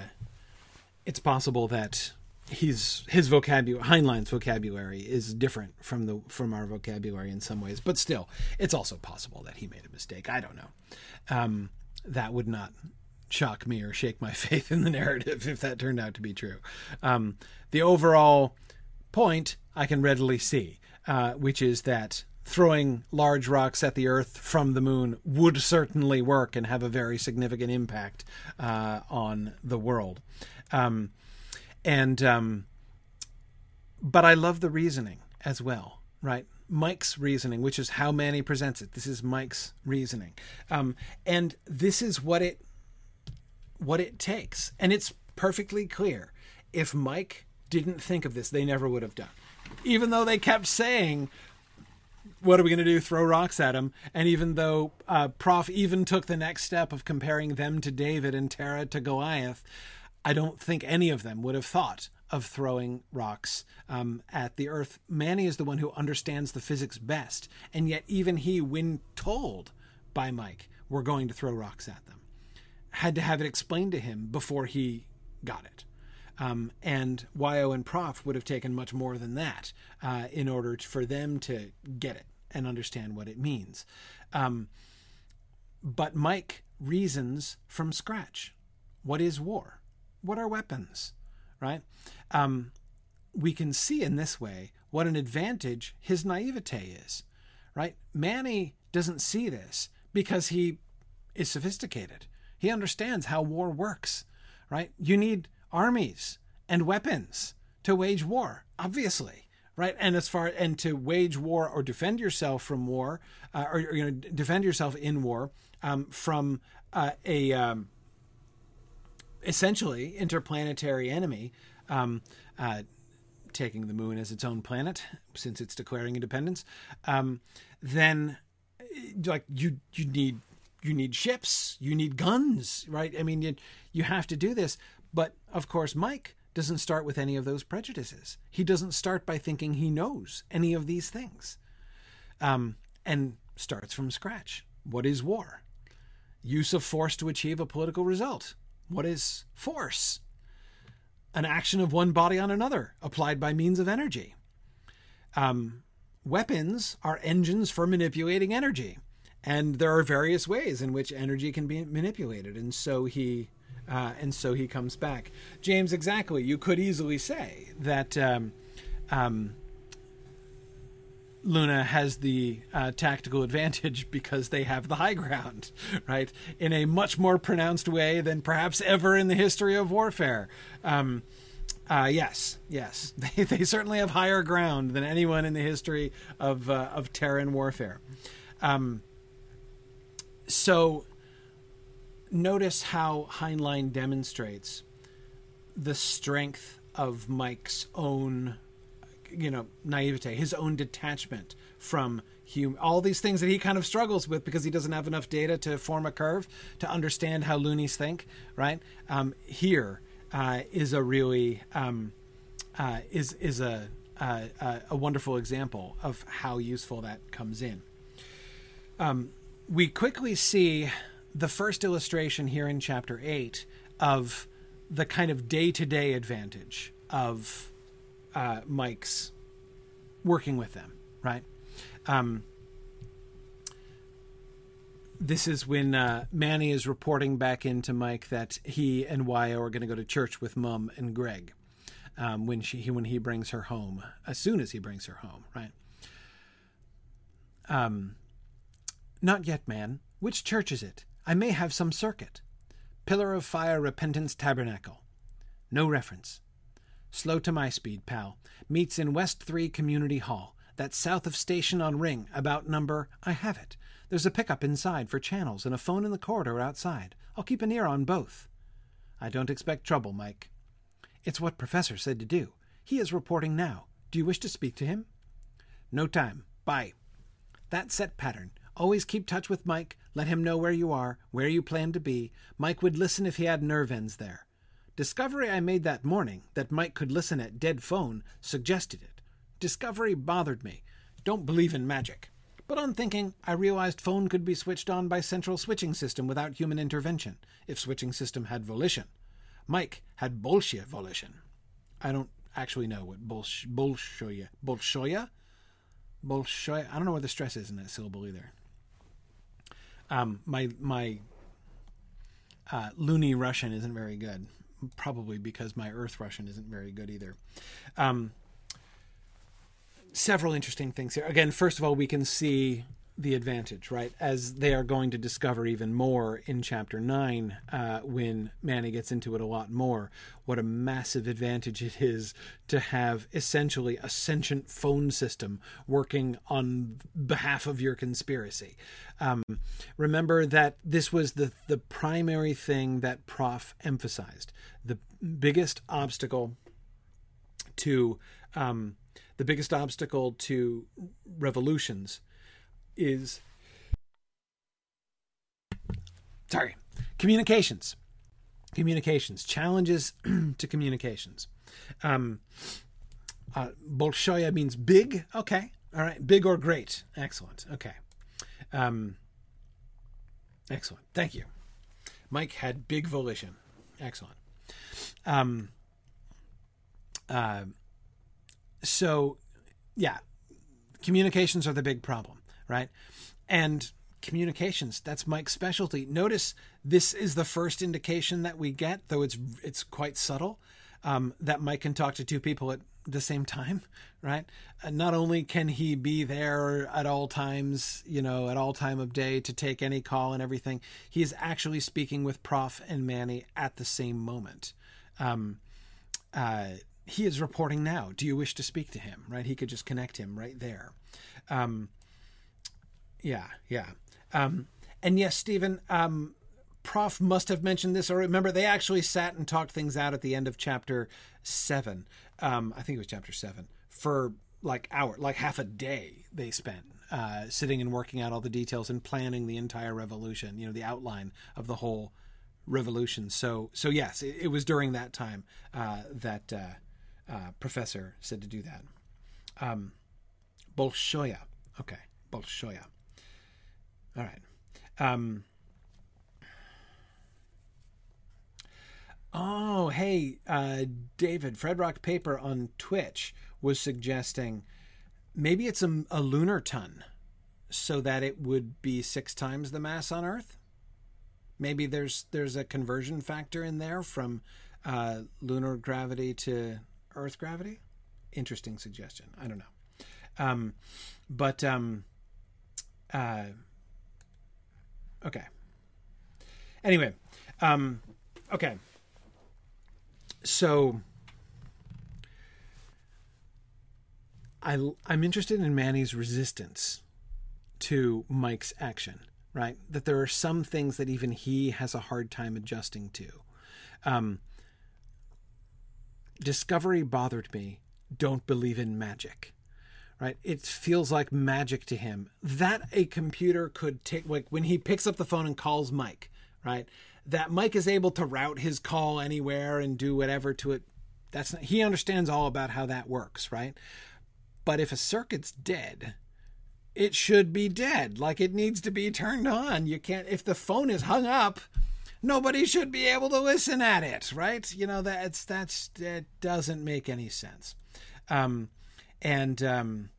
it's possible that he's his vocabulary Heinlein's vocabulary is different from the from our vocabulary in some ways, but still, it's also possible that he made a mistake. I don't know. Um, that would not shock me or shake my faith in the narrative if that turned out to be true. Um, the overall point I can readily see, uh, which is that throwing large rocks at the Earth from the moon would certainly work and have a very significant impact uh, on the world. Um, and um, but I love the reasoning as well, right? Mike's reasoning, which is how Manny presents it. This is Mike's reasoning, um, and this is what it what it takes, and it's perfectly clear. If Mike didn't think of this, they never would have done. Even though they kept saying, "What are we going to do? Throw rocks at him?" And even though uh, Prof even took the next step of comparing them to David and Terra to Goliath, I don't think any of them would have thought of throwing rocks um, at the earth. Manny is the one who understands the physics best, and yet even he, when told by Mike, we're going to throw rocks at them, had to have it explained to him before he got it. Um, and Wyo and Prof would have taken much more than that uh, in order for them to get it and understand what it means. Um, but Mike reasons from scratch. What is war? What are weapons, right? Um, we can see in this way what an advantage his naivete is, right? Manny doesn't see this because he is sophisticated. He understands how war works, right? You need armies and weapons to wage war, obviously, right? And as far and to wage war or defend yourself from war, uh, or, you know, defend yourself in war um, from uh, a um, essentially interplanetary enemy. Um, uh, taking the moon as its own planet since it's declaring independence, um, then like you you need you need ships, you need guns, right? I mean, you you have to do this. But of course, Mike doesn't start with any of those prejudices. He doesn't start by thinking he knows any of these things, um, and starts from scratch. What is war? Use of force to achieve a political result. What is force? An action of one body on another, applied by means of energy. Um, weapons are engines for manipulating energy, and there are various ways in which energy can be manipulated. And so he, uh, and so he comes back. James, exactly. You could easily say that. Um, um, Luna has the uh, tactical advantage because they have the high ground, right? In a much more pronounced way than perhaps ever in the history of warfare. Um, uh, yes, yes, they, they certainly have higher ground than anyone in the history of uh, of Terran warfare. Um, so, notice how Heinlein demonstrates the strength of Mike's own you know naivete, his own detachment from hum- all these things that he kind of struggles with because he doesn't have enough data to form a curve to understand how loonies think. Right um, here uh, is a really um, uh, is is a, a, a wonderful example of how useful that comes in. Um, we quickly see the first illustration here in chapter eight of the kind of day to day advantage of uh, Mike's working with them, right? Um, this is when uh, Manny is reporting back into Mike that he and Wyo are going to go to church with Mum and Greg um, when she when he brings her home, as soon as he brings her home, right? Um, not yet, man. Which church is it? I may have some circuit. Pillar of Fire Repentance Tabernacle. No reference. Slow to my speed, pal. Meets in West 3 Community Hall. That's south of Station on Ring, about number. I have it. There's a pickup inside for channels and a phone in the corridor outside. I'll keep an ear on both. I don't expect trouble, Mike. It's what Professor said to do. He is reporting now. Do you wish to speak to him? No time. Bye. That set pattern. Always keep touch with Mike. Let him know where you are, where you plan to be. Mike would listen if he had nerve ends there. Discovery I made that morning that Mike could listen at dead phone suggested it. Discovery bothered me. Don't believe in magic. But on thinking, I realized phone could be switched on by central switching system without human intervention, if switching system had volition. Mike had Bolshia volition. I don't actually know what Bolsh- Bolshoya Bolshoya Bolshoya. I don't know where the stress is in that syllable either. Um, my my uh, loony Russian isn't very good probably because my Earth Russian isn't very good either. Um, several interesting things here. Again, first of all, we can see the advantage, right? As they are going to discover even more in chapter 9, uh, when Manny gets into it a lot more, what a massive advantage it is to have essentially a sentient phone system working on behalf of your conspiracy. Um, remember that this was the, the primary thing that Prof emphasized. The biggest obstacle to um, the biggest obstacle to revolutions is sorry communications. Communications challenges to communications. Um uh, bolshoya means big? Okay all right. Big or great? Excellent okay. Um excellent thank you. Mike had big volition excellent. Um uh so yeah communications are the big problem right? And communications that's mike's specialty notice this is the first indication that we get though it's it's quite subtle um, that mike can talk to two people at the same time, right? Uh, not only can he be there at all times, you know, at all time of day to take any call and everything, he is actually speaking with Prof and Manny at the same moment. Um, uh, he is reporting now. Do you wish to speak to him? Right? He could just connect him right there. Um, yeah, yeah. Um, and yes, Stephen, um, Prof must have mentioned this, or remember, they actually sat and talked things out at the end of chapter seven. Um, I think it was chapter seven for like hour, like half a day they spent uh, sitting and working out all the details and planning the entire revolution. You know, the outline of the whole revolution. So, so yes, it, it was during that time uh, that uh, uh Professor said to do that. Um, Bolshoya. Okay, Bolshoya. All right. Um, oh, hey, uh, David, Fred Rock Paper on Twitch was suggesting maybe it's a, a lunar ton so that it would be six times the mass on Earth. Maybe there's there's a conversion factor in there from uh, lunar gravity to Earth gravity. Interesting suggestion. I don't know, um, but um, uh, Okay. Anyway, um, okay. So I I'm interested in Manny's resistance to Mike's action, right? That there are some things that even he has a hard time adjusting to. Um, discovery bothered me. Don't believe in magic right? It feels like magic to him that a computer could take, like when he picks up the phone and calls Mike, right? That Mike is able to route his call anywhere and do whatever to it. That's not, he understands all about how that works, right? But if a circuit's dead, it should be dead. Like it needs to be turned on. You can't, if the phone is hung up, nobody should be able to listen at it, right? You know, that's, that's, that doesn't make any sense. Um, and um,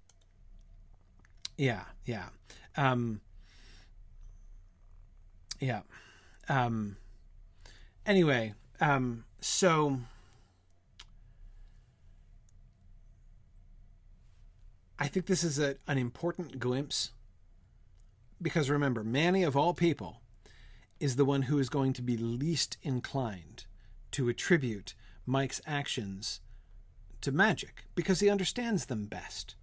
yeah, yeah, um, yeah. Um, anyway, um, so I think this is a, an important glimpse because remember, Manny of all people is the one who is going to be least inclined to attribute Mike's actions to magic because he understands them best.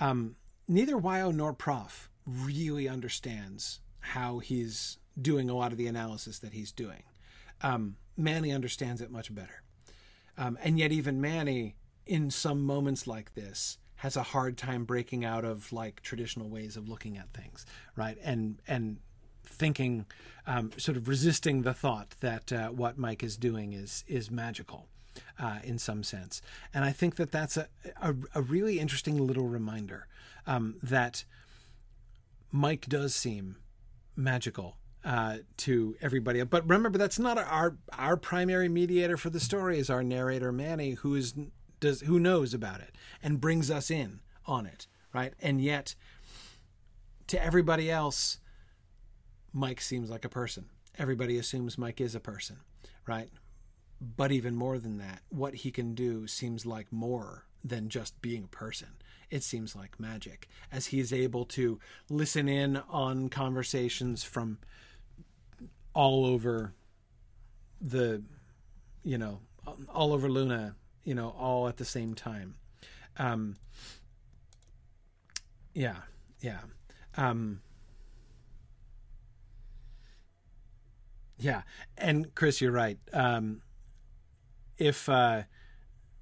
Um, neither Wyo nor Prof really understands how he's doing a lot of the analysis that he's doing. Um, Manny understands it much better. Um, and yet, even Manny, in some moments like this, has a hard time breaking out of like traditional ways of looking at things, right? And and thinking, um, sort of resisting the thought that uh, what Mike is doing is is magical uh, in some sense. And I think that that's a, a, a really interesting little reminder um, that Mike does seem magical uh, to everybody. But remember, that's not our our primary mediator for the story. Is our narrator Manny, who is does who knows about it and brings us in on it, right? And yet, to everybody else, Mike seems like a person. Everybody assumes Mike is a person, right? But even more than that, what he can do seems like more than just being a person. It seems like magic, as he is able to listen in on conversations from all over the, you know, all over Luna, you know, all at the same time. Um, yeah, yeah. Um, yeah. And Chris, you're right. Um, if uh,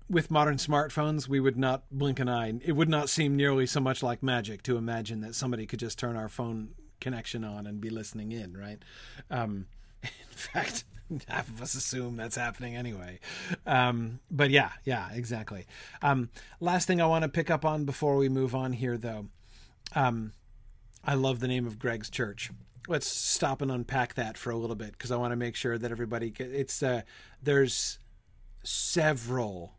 with modern smartphones we would not blink an eye. It would not seem nearly so much like magic to imagine that somebody could just turn our phone connection on and be listening in, right? Um, in fact, half of us assume that's happening anyway. Um, but yeah, yeah, exactly. Um, last thing I want to pick up on before we move on here, though. Um, I love the name of Greg's church. Let's stop and unpack that for a little bit because I want to make sure that everybody. It's uh, there's several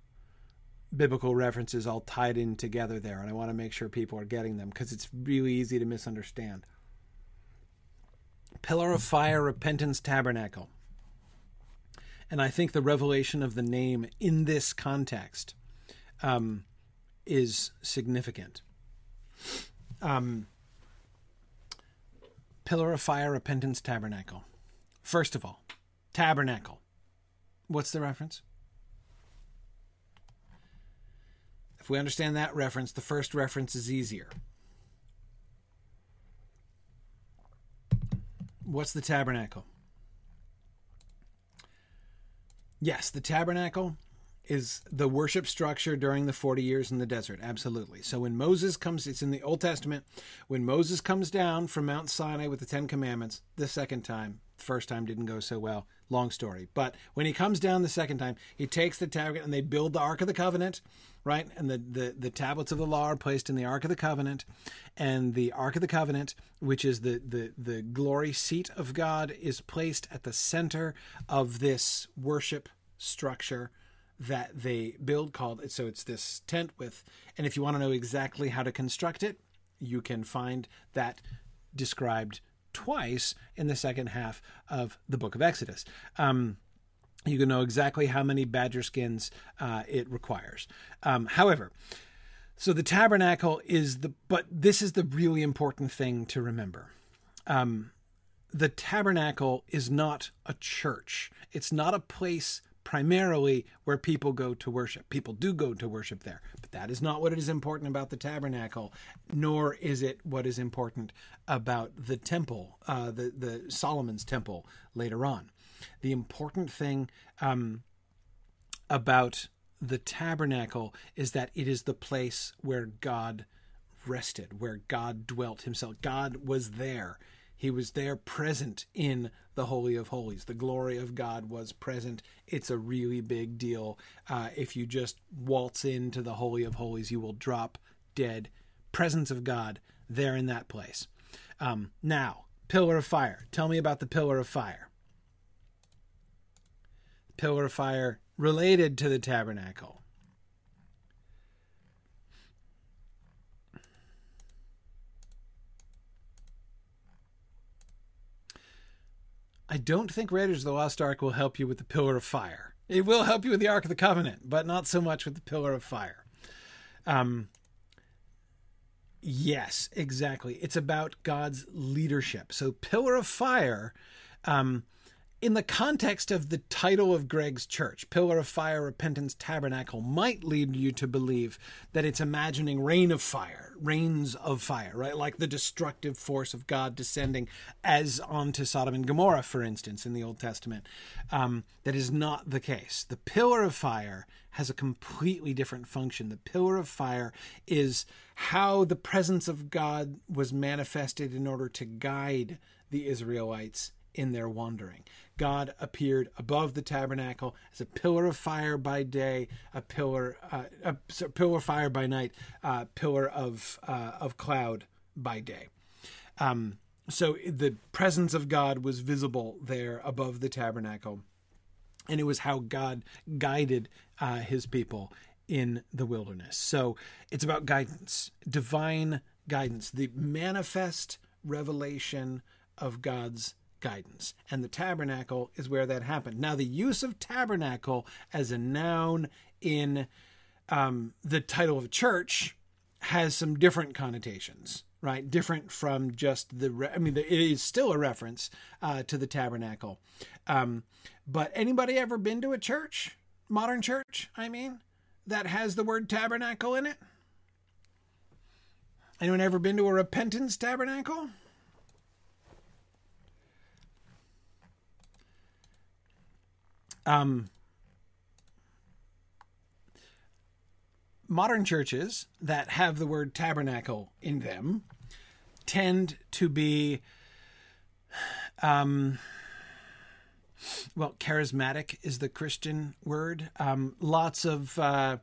biblical references all tied in together there, and I want to make sure people are getting them because it's really easy to misunderstand. Pillar of Fire, Repentance Tabernacle. And I think the revelation of the name in this context um, is significant. Um, pillar of fire, repentance, tabernacle. First of all, tabernacle. What's the reference? If we understand that reference, the first reference is easier. What's the tabernacle? Yes, the tabernacle is the worship structure during the 40 years in the desert. Absolutely. So when Moses comes, it's in the Old Testament, when Moses comes down from Mount Sinai with the Ten Commandments the second time, the first time didn't go so well. Long story. But when he comes down the second time, he takes the tabernacle and they build the Ark of the Covenant, right? And the, the, the tablets of the law are placed in the Ark of the Covenant. And the Ark of the Covenant, which is the, the, the glory seat of God, is placed at the center of this worship structure that they build called so it's this tent with and if you want to know exactly how to construct it you can find that described twice in the second half of the book of exodus um, you can know exactly how many badger skins uh, it requires um, however so the tabernacle is the but this is the really important thing to remember um, the tabernacle is not a church it's not a place primarily where people go to worship. People do go to worship there, but that is not what is important about the tabernacle, nor is it what is important about the temple, uh, the the Solomon's temple later on. The important thing um, about the tabernacle is that it is the place where God rested, where God dwelt Himself. God was there. He was there present in the Holy of Holies. The glory of God was present. It's a really big deal. Uh, if you just waltz into the Holy of Holies, you will drop dead. Presence of God there in that place. Um, now, pillar of fire. Tell me about the pillar of fire. Pillar of fire related to the tabernacle. I don't think Raiders of the Lost Ark will help you with the Pillar of Fire. It will help you with the Ark of the Covenant, but not so much with the Pillar of Fire. Um, yes, exactly. It's about God's leadership. So, Pillar of Fire um, in the context of the title of Greg's church, Pillar of Fire, Repentance, Tabernacle, might lead you to believe that it's imagining rain of fire, rains of fire, right? Like the destructive force of God descending as onto Sodom and Gomorrah, for instance, in the Old Testament. Um, that is not the case. The Pillar of Fire has a completely different function. The Pillar of Fire is how the presence of God was manifested in order to guide the Israelites in their wandering. God appeared above the tabernacle as a pillar of fire by day, a pillar, uh, a pillar of fire by night, uh, pillar of uh, of cloud by day. Um, so the presence of God was visible there above the tabernacle, and it was how God guided uh, His people in the wilderness. So it's about guidance, divine guidance, the manifest revelation of God's guidance. And the tabernacle is where that happened. Now, the use of tabernacle as a noun in um, the title of a church has some different connotations, right? Different from just the, re- I mean, it is still a reference uh, to the tabernacle. Um, but anybody ever been to a church, modern church, I mean, that has the word tabernacle in it? Anyone ever been to a repentance tabernacle? Um, modern churches that have the word tabernacle in them tend to be um, well charismatic is the christian word. Um, lots of uh,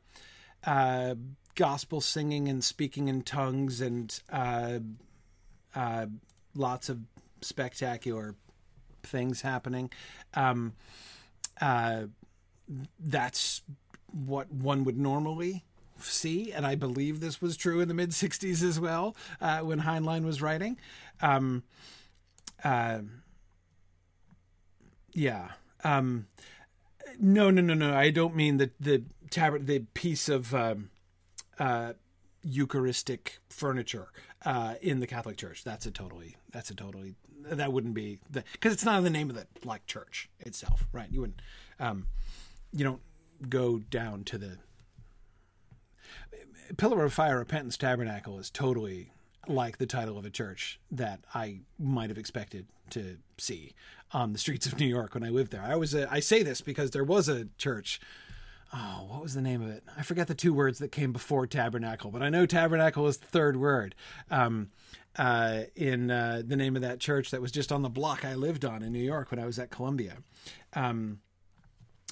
uh, gospel singing and speaking in tongues and uh, uh lots of spectacular things happening. Um, uh, that's what one would normally see, and I believe this was true in the mid '60s as well uh, when Heinlein was writing. Um, uh, yeah, um, no, no, no, no. I don't mean the the tab- the piece of um, uh, Eucharistic furniture uh, in the Catholic Church. That's a totally. That's a totally. That wouldn't be because it's not in the name of the like church itself, right? You wouldn't. Um, you don't go down to the Pillar of Fire Repentance Tabernacle is totally like the title of a church that I might have expected to see on the streets of New York when I lived there. I was a, I say this because there was a church. Oh, what was the name of it? I forget the two words that came before tabernacle, but I know tabernacle is the third word. Um, uh, in uh, the name of that church that was just on the block I lived on in New York when I was at Columbia. Um,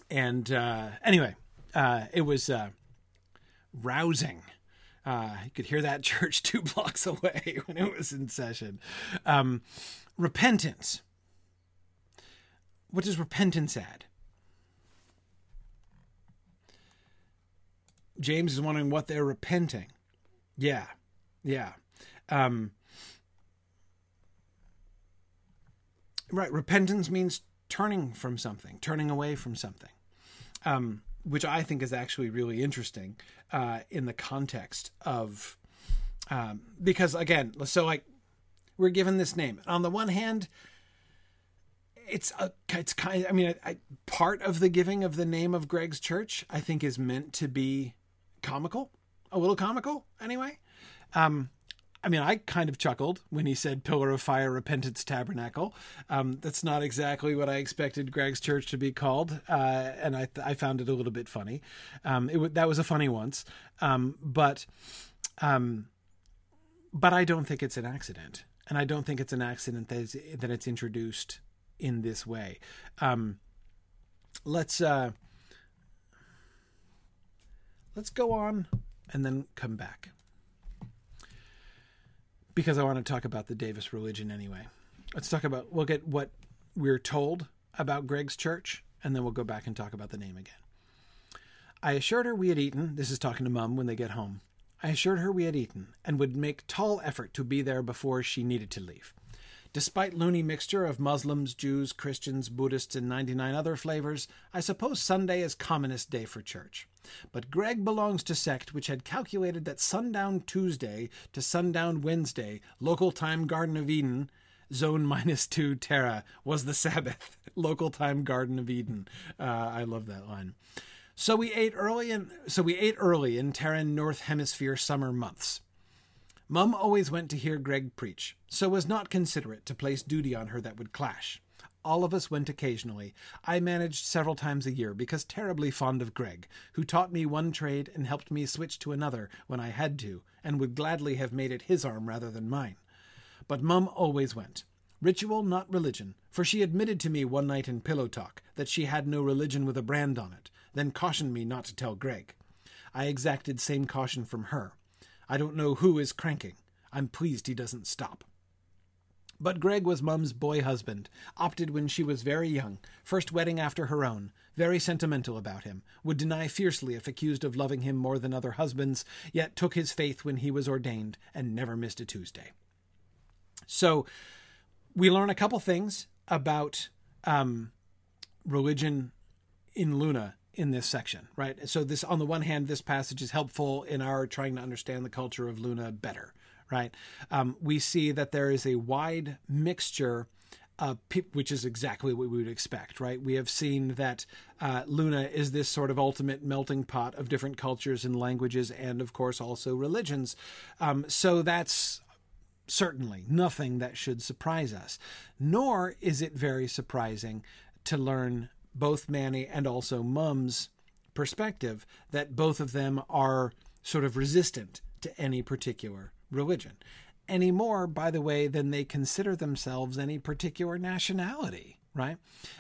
and uh, anyway, uh, it was uh, rousing. Uh, you could hear that church two blocks away when it was in session. Um, repentance. What does repentance add? James is wondering what they're repenting. Yeah, yeah. Um, right. Repentance means turning from something, turning away from something, um, which I think is actually really interesting uh, in the context of um, because again, so like we're given this name. On the one hand, it's a it's kind. I mean, I, I, part of the giving of the name of Greg's church, I think, is meant to be comical, a little comical, anyway. Um, I mean, I kind of chuckled when he said Pillar of Fire Repentance Tabernacle. Um, that's not exactly what I expected Greg's church to be called, uh, and I, I found it a little bit funny. Um, it that was a funny once, um, but um, but I don't think it's an accident, and I don't think it's an accident that it's, that it's introduced in this way. Um, let's uh, let's go on and then come back because I want to talk about the Davis religion anyway. Let's talk about, we'll get what we're told about Greg's church, and then we'll go back and talk about the name again. I assured her we had eaten. This is talking to Mum when they get home. I assured her we had eaten and would make tall effort to be there before she needed to leave. Despite loony mixture of Muslims, Jews, Christians, Buddhists, and 99 other flavors, I suppose Sunday is commonest day for church. But Greg belongs to sect which had calculated that sundown Tuesday to sundown Wednesday, local time Garden of Eden, zone minus two Terra, was the Sabbath, local time Garden of Eden. Uh, I love that line. So we ate early in so we ate early in Terran North Hemisphere summer months. Mum always went to hear Greg preach, so was not considerate to place duty on her that would clash. All of us went occasionally. I managed several times a year because terribly fond of Greg, who taught me one trade and helped me switch to another when I had to, and would gladly have made it his arm rather than mine. But Mum always went. Ritual, not religion, for she admitted to me one night in pillow talk that she had no religion with a brand on it, then cautioned me not to tell Greg. I exacted same caution from her. I don't know who is cranking. I'm pleased he doesn't stop. But Greg was Mum's boy husband, opted when she was very young, first wedding after her own, very sentimental about him, would deny fiercely if accused of loving him more than other husbands, yet took his faith when he was ordained and never missed a Tuesday. So we learn a couple things about um, religion in Luna in this section, right? So this, on the one hand, this passage is helpful in our trying to understand the culture of Luna better, right? Um, we see that there is a wide mixture. Which is exactly what we would expect, right? We have seen that uh, Luna is this sort of ultimate melting pot of different cultures and languages, and of course also religions. Um, so that's certainly nothing that should surprise us. Nor is it very surprising to learn both Manny and also Mum's perspective that both of them are sort of resistant to any particular religion. Any more, by the way, than they consider themselves any particular nationality, right?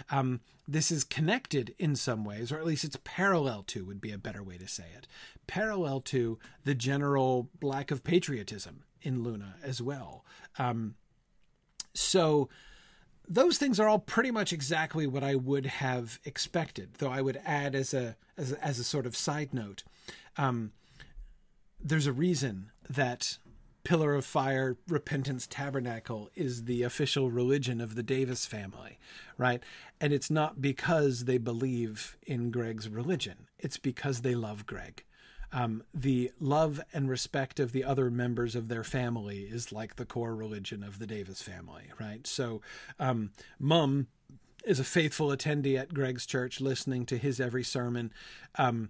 Um, this is connected in some ways, or at least it's parallel to, would be a better way to say it, parallel to the general lack of patriotism in Luna as well. Um, so, those things are all pretty much exactly what I would have expected. Though I would add as a as as a sort of side note, um, there's a reason that Pillar of Fire Repentance Tabernacle is the official religion of the Davis family, right? And it's not because they believe in Greg's religion, it's because they love Greg. Um, the love and respect of the other members of their family is like the core religion of the Davis family, right? So, um, mom is a faithful attendee at Greg's church, listening to his every sermon. Um,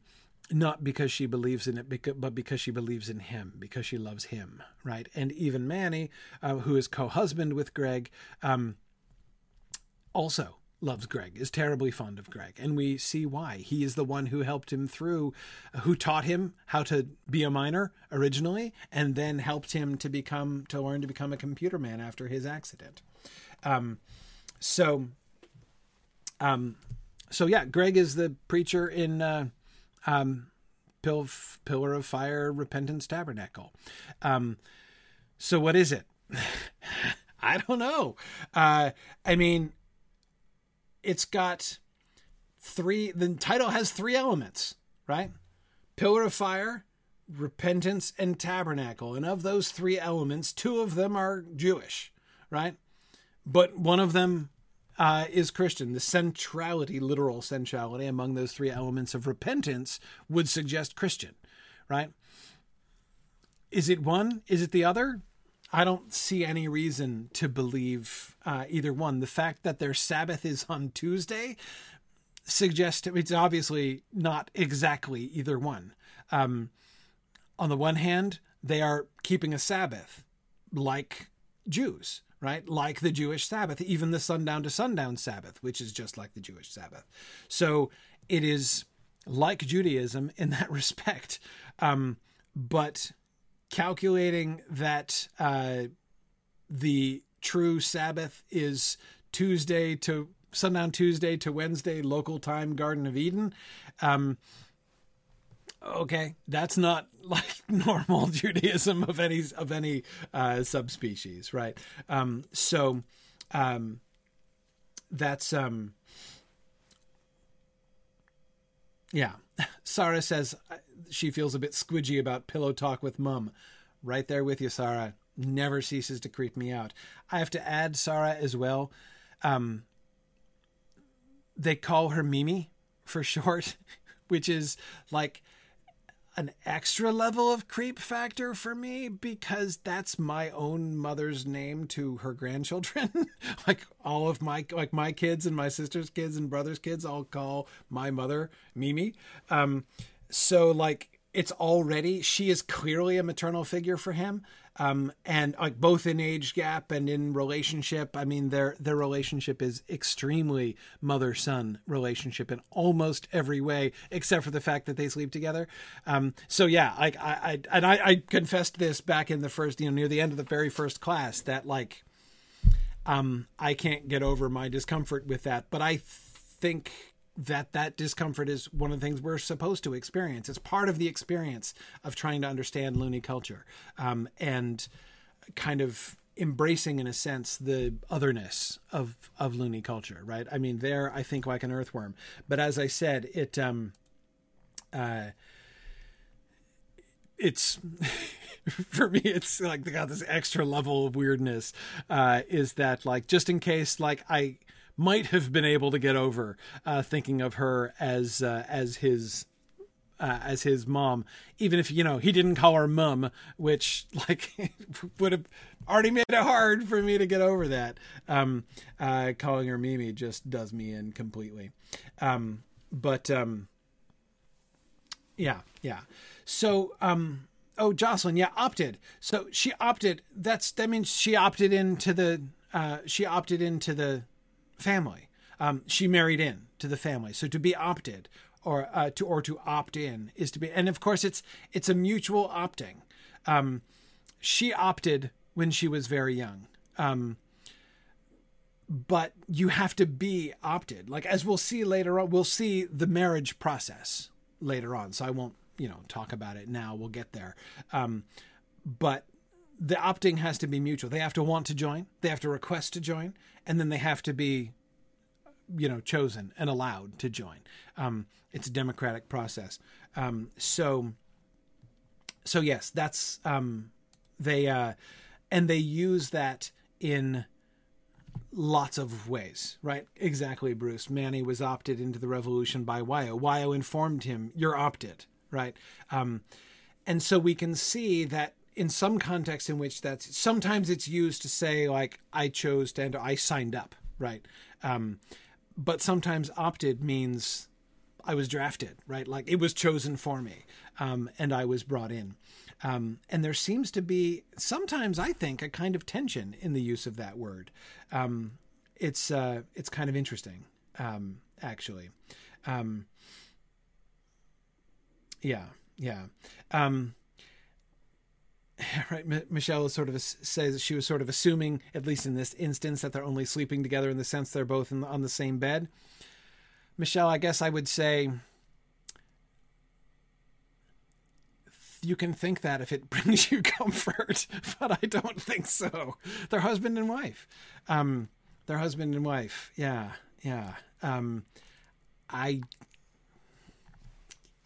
not because she believes in it, but because she believes in him, because she loves him, right? And even Manny, uh, who is co-husband with Greg, um, also loves Greg, is terribly fond of Greg, and we see why. He is the one who helped him through, who taught him how to be a miner originally, and then helped him to become to learn to become a computer man after his accident. Um, so, um, so yeah, Greg is the preacher in. Uh, um, Pill, Pillar of Fire Repentance Tabernacle. Um, so what is it? I don't know. Uh, I mean, it's got three. The title has three elements, right? Pillar of Fire, Repentance, and Tabernacle. And of those three elements, two of them are Jewish, right? But one of them uh, is Christian. The centrality, literal centrality, among those three elements of repentance would suggest Christian, right? Is it one? Is it the other? I don't see any reason to believe uh, either one. The fact that their Sabbath is on Tuesday suggests it's obviously not exactly either one. Um, on the one hand, they are keeping a Sabbath like Jews, right? Like the Jewish Sabbath, even the sundown to sundown Sabbath, which is just like the Jewish Sabbath. So it is like Judaism in that respect. Um, but calculating that uh, the true Sabbath is Tuesday to sundown Tuesday to Wednesday local time, Garden of Eden. Um, okay, that's not like normal Judaism of any of any uh, subspecies, right? Um, so um, that's um, yeah. Sarah says uh, she feels a bit squidgy about pillow talk with mum. Right there with you, Sarah. Never ceases to creep me out. I have to add, Sarah, as well. Um, they call her Mimi for short, which is like an extra level of creep factor for me because that's my own mother's name to her grandchildren. like all of my like my kids and my sister's kids and brother's kids all call my mother Mimi. Um, so like it's already she is clearly a maternal figure for him um, and like both in age gap and in relationship i mean their their relationship is extremely mother son relationship in almost every way except for the fact that they sleep together. Um, so yeah like i i and I, I confessed this back in the first you know near the end of the very first class that like um i can't get over my discomfort with that. But i think that that discomfort is one of the things we're supposed to experience. It's part of the experience of trying to understand loony culture um, and kind of embracing, in a sense, the otherness of of loony culture. Right? I mean, there I think like an earthworm, but as I said, it um, uh, it's. for me it's like they got this extra level of weirdness uh is that like just in case like i might have been able to get over uh, thinking of her as uh, as his uh, as his mom, even if you know he didn't call her mum, which like would have already made it hard for me to get over that. Um, uh, calling her Mimi just does me in completely. Um, but um, yeah, yeah. So um, oh, Jocelyn, yeah, opted. So she opted. That's that means she opted into the uh, she opted into the family. Um, she married in to the family. So to be opted or uh, to or to opt in is to be, and of course it's it's a mutual opting. Um, she opted when she was very young. Um, but you have to be opted. Like as we'll see later on, we'll see the marriage process later on. So I won't, you know, talk about it now. We'll get there. Um, but the opting has to be mutual. They have to want to join, they have to request to join, and then they have to be, you know, chosen and allowed to join. Um, it's a democratic process. Um, so, so yes, that's um, They uh, and they use that in lots of ways, right? Exactly, Bruce. Manny was opted into the revolution by Wyo. Wyo informed him, "You're opted," right? Um, and so we can see that in some context in which that's sometimes it's used to say like I chose to enter, I signed up, right? Um, but sometimes opted means I was drafted, right? Like it was chosen for me, um, and I was brought in. Um, and there seems to be sometimes, I think, a kind of tension in the use of that word. Um, it's uh, it's kind of interesting, um, actually. Um, yeah, yeah. Right, M- Michelle sort of says she was sort of assuming, at least in this instance, that they're only sleeping together in the sense they're both the, on the same bed. Michelle, I guess I would say you can think that if it brings you comfort, but I don't think so. They're husband and wife. Um, they're husband and wife. Yeah, yeah. Um, I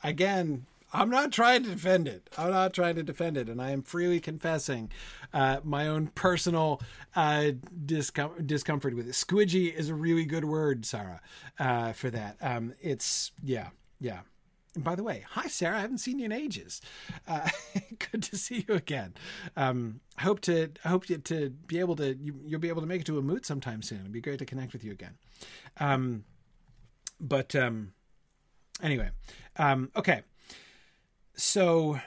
again, I'm not trying to defend it. I'm not trying to defend it, and I am freely confessing uh, my own personal uh, discom- discomfort with it. Squidgy is a really good word, Sarah, uh, for that. Um, it's yeah, yeah. And by the way, hi Sarah, I haven't seen you in ages. Uh, good to see you again. Um, I hope to I hope to, to be able to you, will be able to make it to a moot sometime soon. It'd be great to connect with you again. Um, but um, anyway, um, okay. So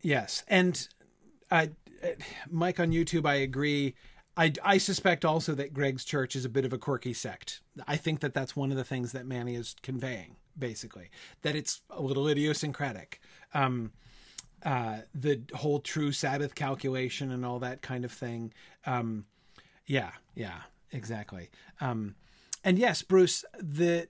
yes, and uh, Mike on YouTube, I agree I, I suspect also that Greg's church is a bit of a quirky sect. I think that that's one of the things that Manny is conveying, basically, that it's a little idiosyncratic. Um, uh, the whole true Sabbath calculation and all that kind of thing. Um, yeah, yeah, exactly. Um, and yes, Bruce, the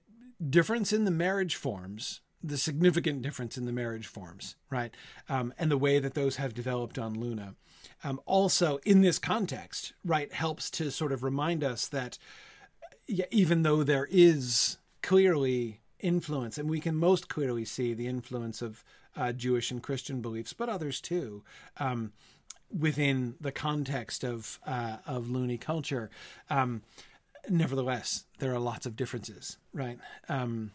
difference in the marriage forms, the significant difference in the marriage forms, right, um, and the way that those have developed on Luna um, also in this context, right, helps to sort of remind us that yeah, even though there is clearly influence, and we can most clearly see the influence of uh, Jewish and Christian beliefs, but others too, um, within the context of uh, of loony culture. Um, nevertheless, there are lots of differences, right? Um,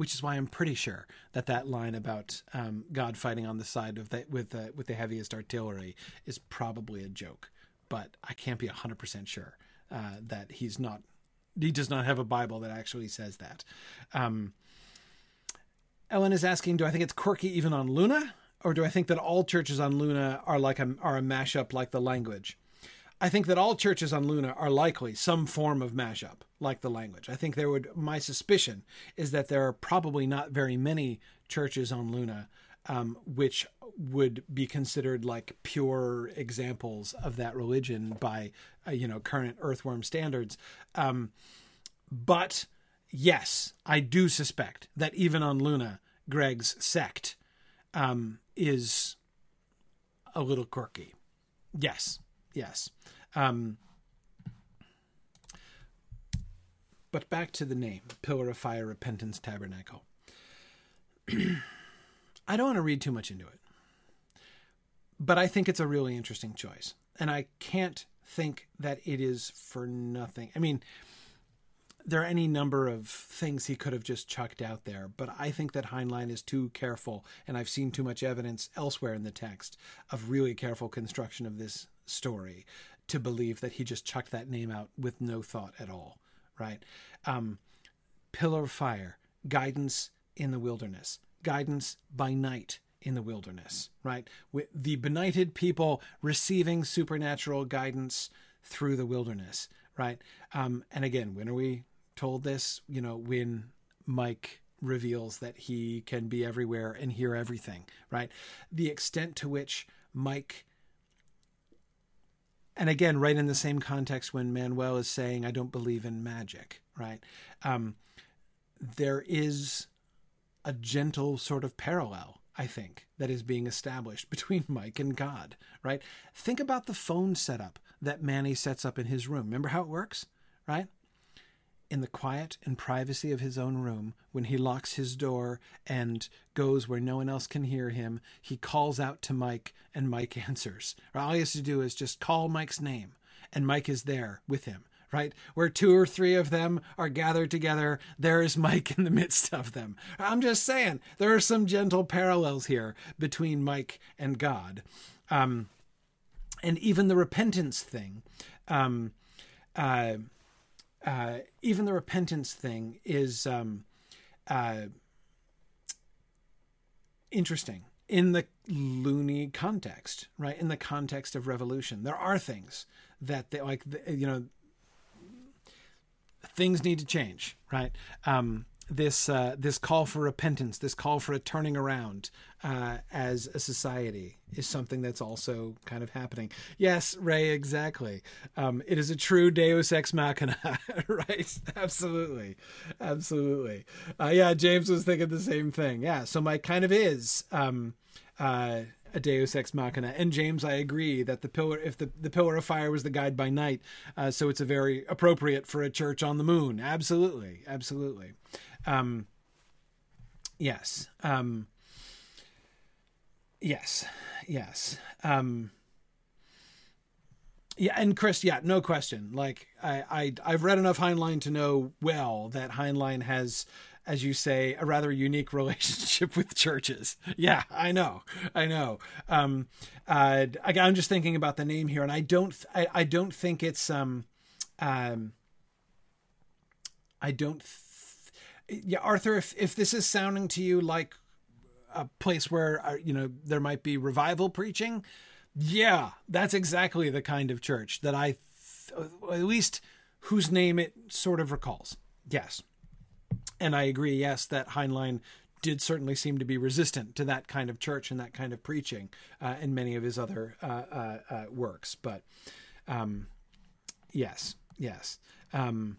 which is why I'm pretty sure that that line about um, God fighting on the side of the, with the with the heaviest artillery is probably a joke, but I can't be hundred percent sure uh, that he's not. He does not have a Bible that actually says that. Um, Ellen is asking, do I think it's quirky even on Luna, or do I think that all churches on Luna are like a are a mashup like the language? I think that all churches on Luna are likely some form of mashup, like the language. I think there would, my suspicion is that there are probably not very many churches on Luna um, which would be considered like pure examples of that religion by, uh, you know, current earthworm standards. Um, but yes, I do suspect that even on Luna, Greg's sect um, is a little quirky. Yes, yes. Um, but back to the name Pillar of Fire Repentance Tabernacle. I don't want to read too much into it, but I think it's a really interesting choice. And I can't think that it is for nothing. I mean, there are any number of things he could have just chucked out there, but I think that Heinlein is too careful, and I've seen too much evidence elsewhere in the text of really careful construction of this story to believe that he just chucked that name out with no thought at all, right? Um, pillar of fire, guidance in the wilderness, guidance by night in the wilderness, right? With the benighted people receiving supernatural guidance through the wilderness, right? Um, and again, when are we told this? You know, when Mike reveals that he can be everywhere and hear everything, right? The extent to which Mike and again, right in the same context when Manuel is saying, I don't believe in magic, right? Um, there is a gentle sort of parallel, I think, that is being established between Mike and God, right? Think about the phone setup that Manny sets up in his room. Remember how it works, right? In the quiet and privacy of his own room, when he locks his door and goes where no one else can hear him, he calls out to Mike and Mike answers. All he has to do is just call Mike's name and Mike is there with him. Right? Where two or three of them are gathered together, there is Mike in the midst of them. I'm just saying, there are some gentle parallels here between Mike and God. Um, and even the repentance thing. Um, uh, uh, even the repentance thing is um, uh, interesting in the loony context, right? In the context of revolution, there are things that they like, you know, things need to change, right? Um, this uh, this call for repentance, this call for a turning around uh, as a society is something that's also kind of happening. Yes, Ray, exactly. Um, it is a true Deus ex machina, right? Absolutely, absolutely. Uh, yeah, James was thinking the same thing. Yeah, so my kind of is. Um, uh, a Deus ex machina. And James, I agree that the pillar, if the, the pillar of fire was the guide by night, uh, so it's a very appropriate for a church on the moon. Absolutely, absolutely. Um, yes. Um, yes. Yes. Um, yeah, and Chris, yeah, no question. Like I, I, I've read enough Heinlein to know well that Heinlein has, as you say, a rather unique relationship with churches. Yeah, I know, I know. Um, uh, I, I'm just thinking about the name here, and I don't, I, I don't think it's, um, um, I don't yeah, Arthur, if if this is sounding to you like a place where uh, you know there might be revival preaching, yeah, that's exactly the kind of church that I, th- at least whose name it sort of recalls. Yes, and I agree. Yes, that Heinlein did certainly seem to be resistant to that kind of church and that kind of preaching uh, in many of his other uh, uh, uh works. But um, yes, yes. Um,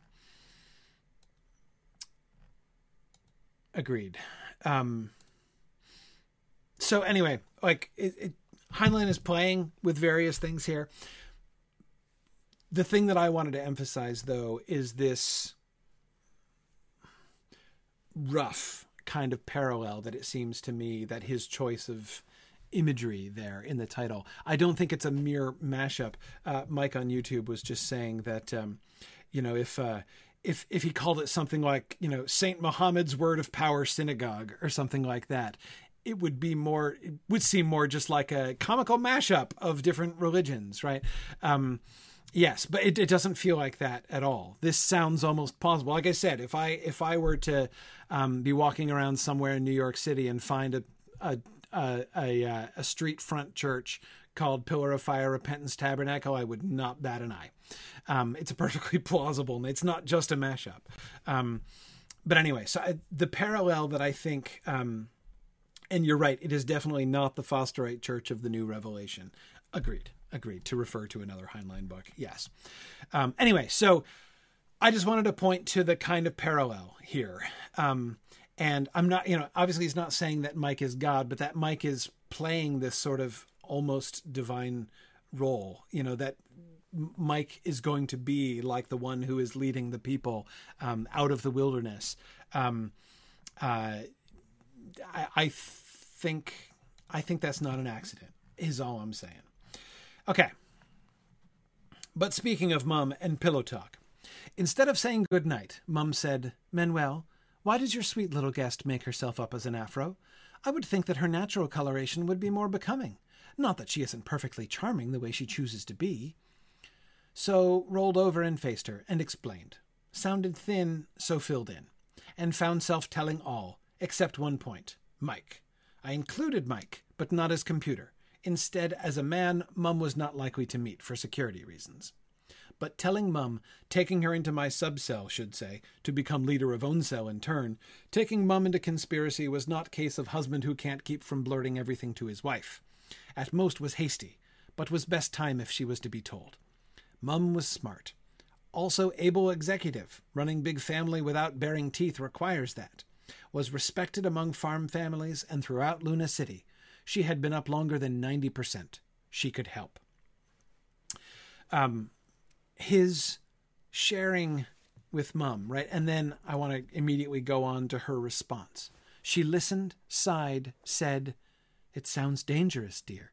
Agreed. Um, so anyway, like it, it, Heinlein is playing with various things here. The thing that I wanted to emphasize, though, is this rough kind of parallel that it seems to me that his choice of imagery there in the title. I don't think it's a mere mashup. Uh, Mike on YouTube was just saying that, um, you know, if uh, if if he called it something like you know Saint Muhammad's Word of Power Synagogue or something like that, it would be more it would seem more just like a comical mashup of different religions, right? Um, yes, but it, it doesn't feel like that at all. This sounds almost plausible. Like I said, if I if I were to um, be walking around somewhere in New York City and find a a a, a, a street front church called Pillar of Fire Repentance Tabernacle, I would not bat an eye. Um, it's a perfectly plausible. And it's not just a mashup. Um, but anyway, so I, the parallel that I think, um, and you're right, it is definitely not the Fosterite Church of the New Revelation. Agreed. Agreed. To refer to another Heinlein book. Yes. Um, anyway, so I just wanted to point to the kind of parallel here. Um, and I'm not, you know, obviously he's not saying that Mike is God, but that Mike is playing this sort of almost divine role, you know, that Mike is going to be like the one who is leading the people um, out of the wilderness. Um, uh, I, I, think I think that's not an accident. Is all I'm saying. Okay. But speaking of Mum and pillow talk, instead of saying good night, Mum said, "Manuel, why does your sweet little guest make herself up as an afro? I would think that her natural coloration would be more becoming. Not that she isn't perfectly charming the way she chooses to be." So rolled over and faced her, and explained. Sounded thin, so filled in. And found self telling all, except one point Mike. I included Mike, but not as computer. Instead, as a man, Mum was not likely to meet for security reasons. But telling Mum, taking her into my subcell, should say, to become leader of own cell in turn, taking Mum into conspiracy was not case of husband who can't keep from blurting everything to his wife. At most was hasty, but was best time if she was to be told. Mum was smart. Also able executive. Running big family without baring teeth requires that. Was respected among farm families and throughout Luna City. She had been up longer than 90%. She could help. Um, his sharing with mum, right? And then I want to immediately go on to her response. She listened, sighed, said, It sounds dangerous, dear.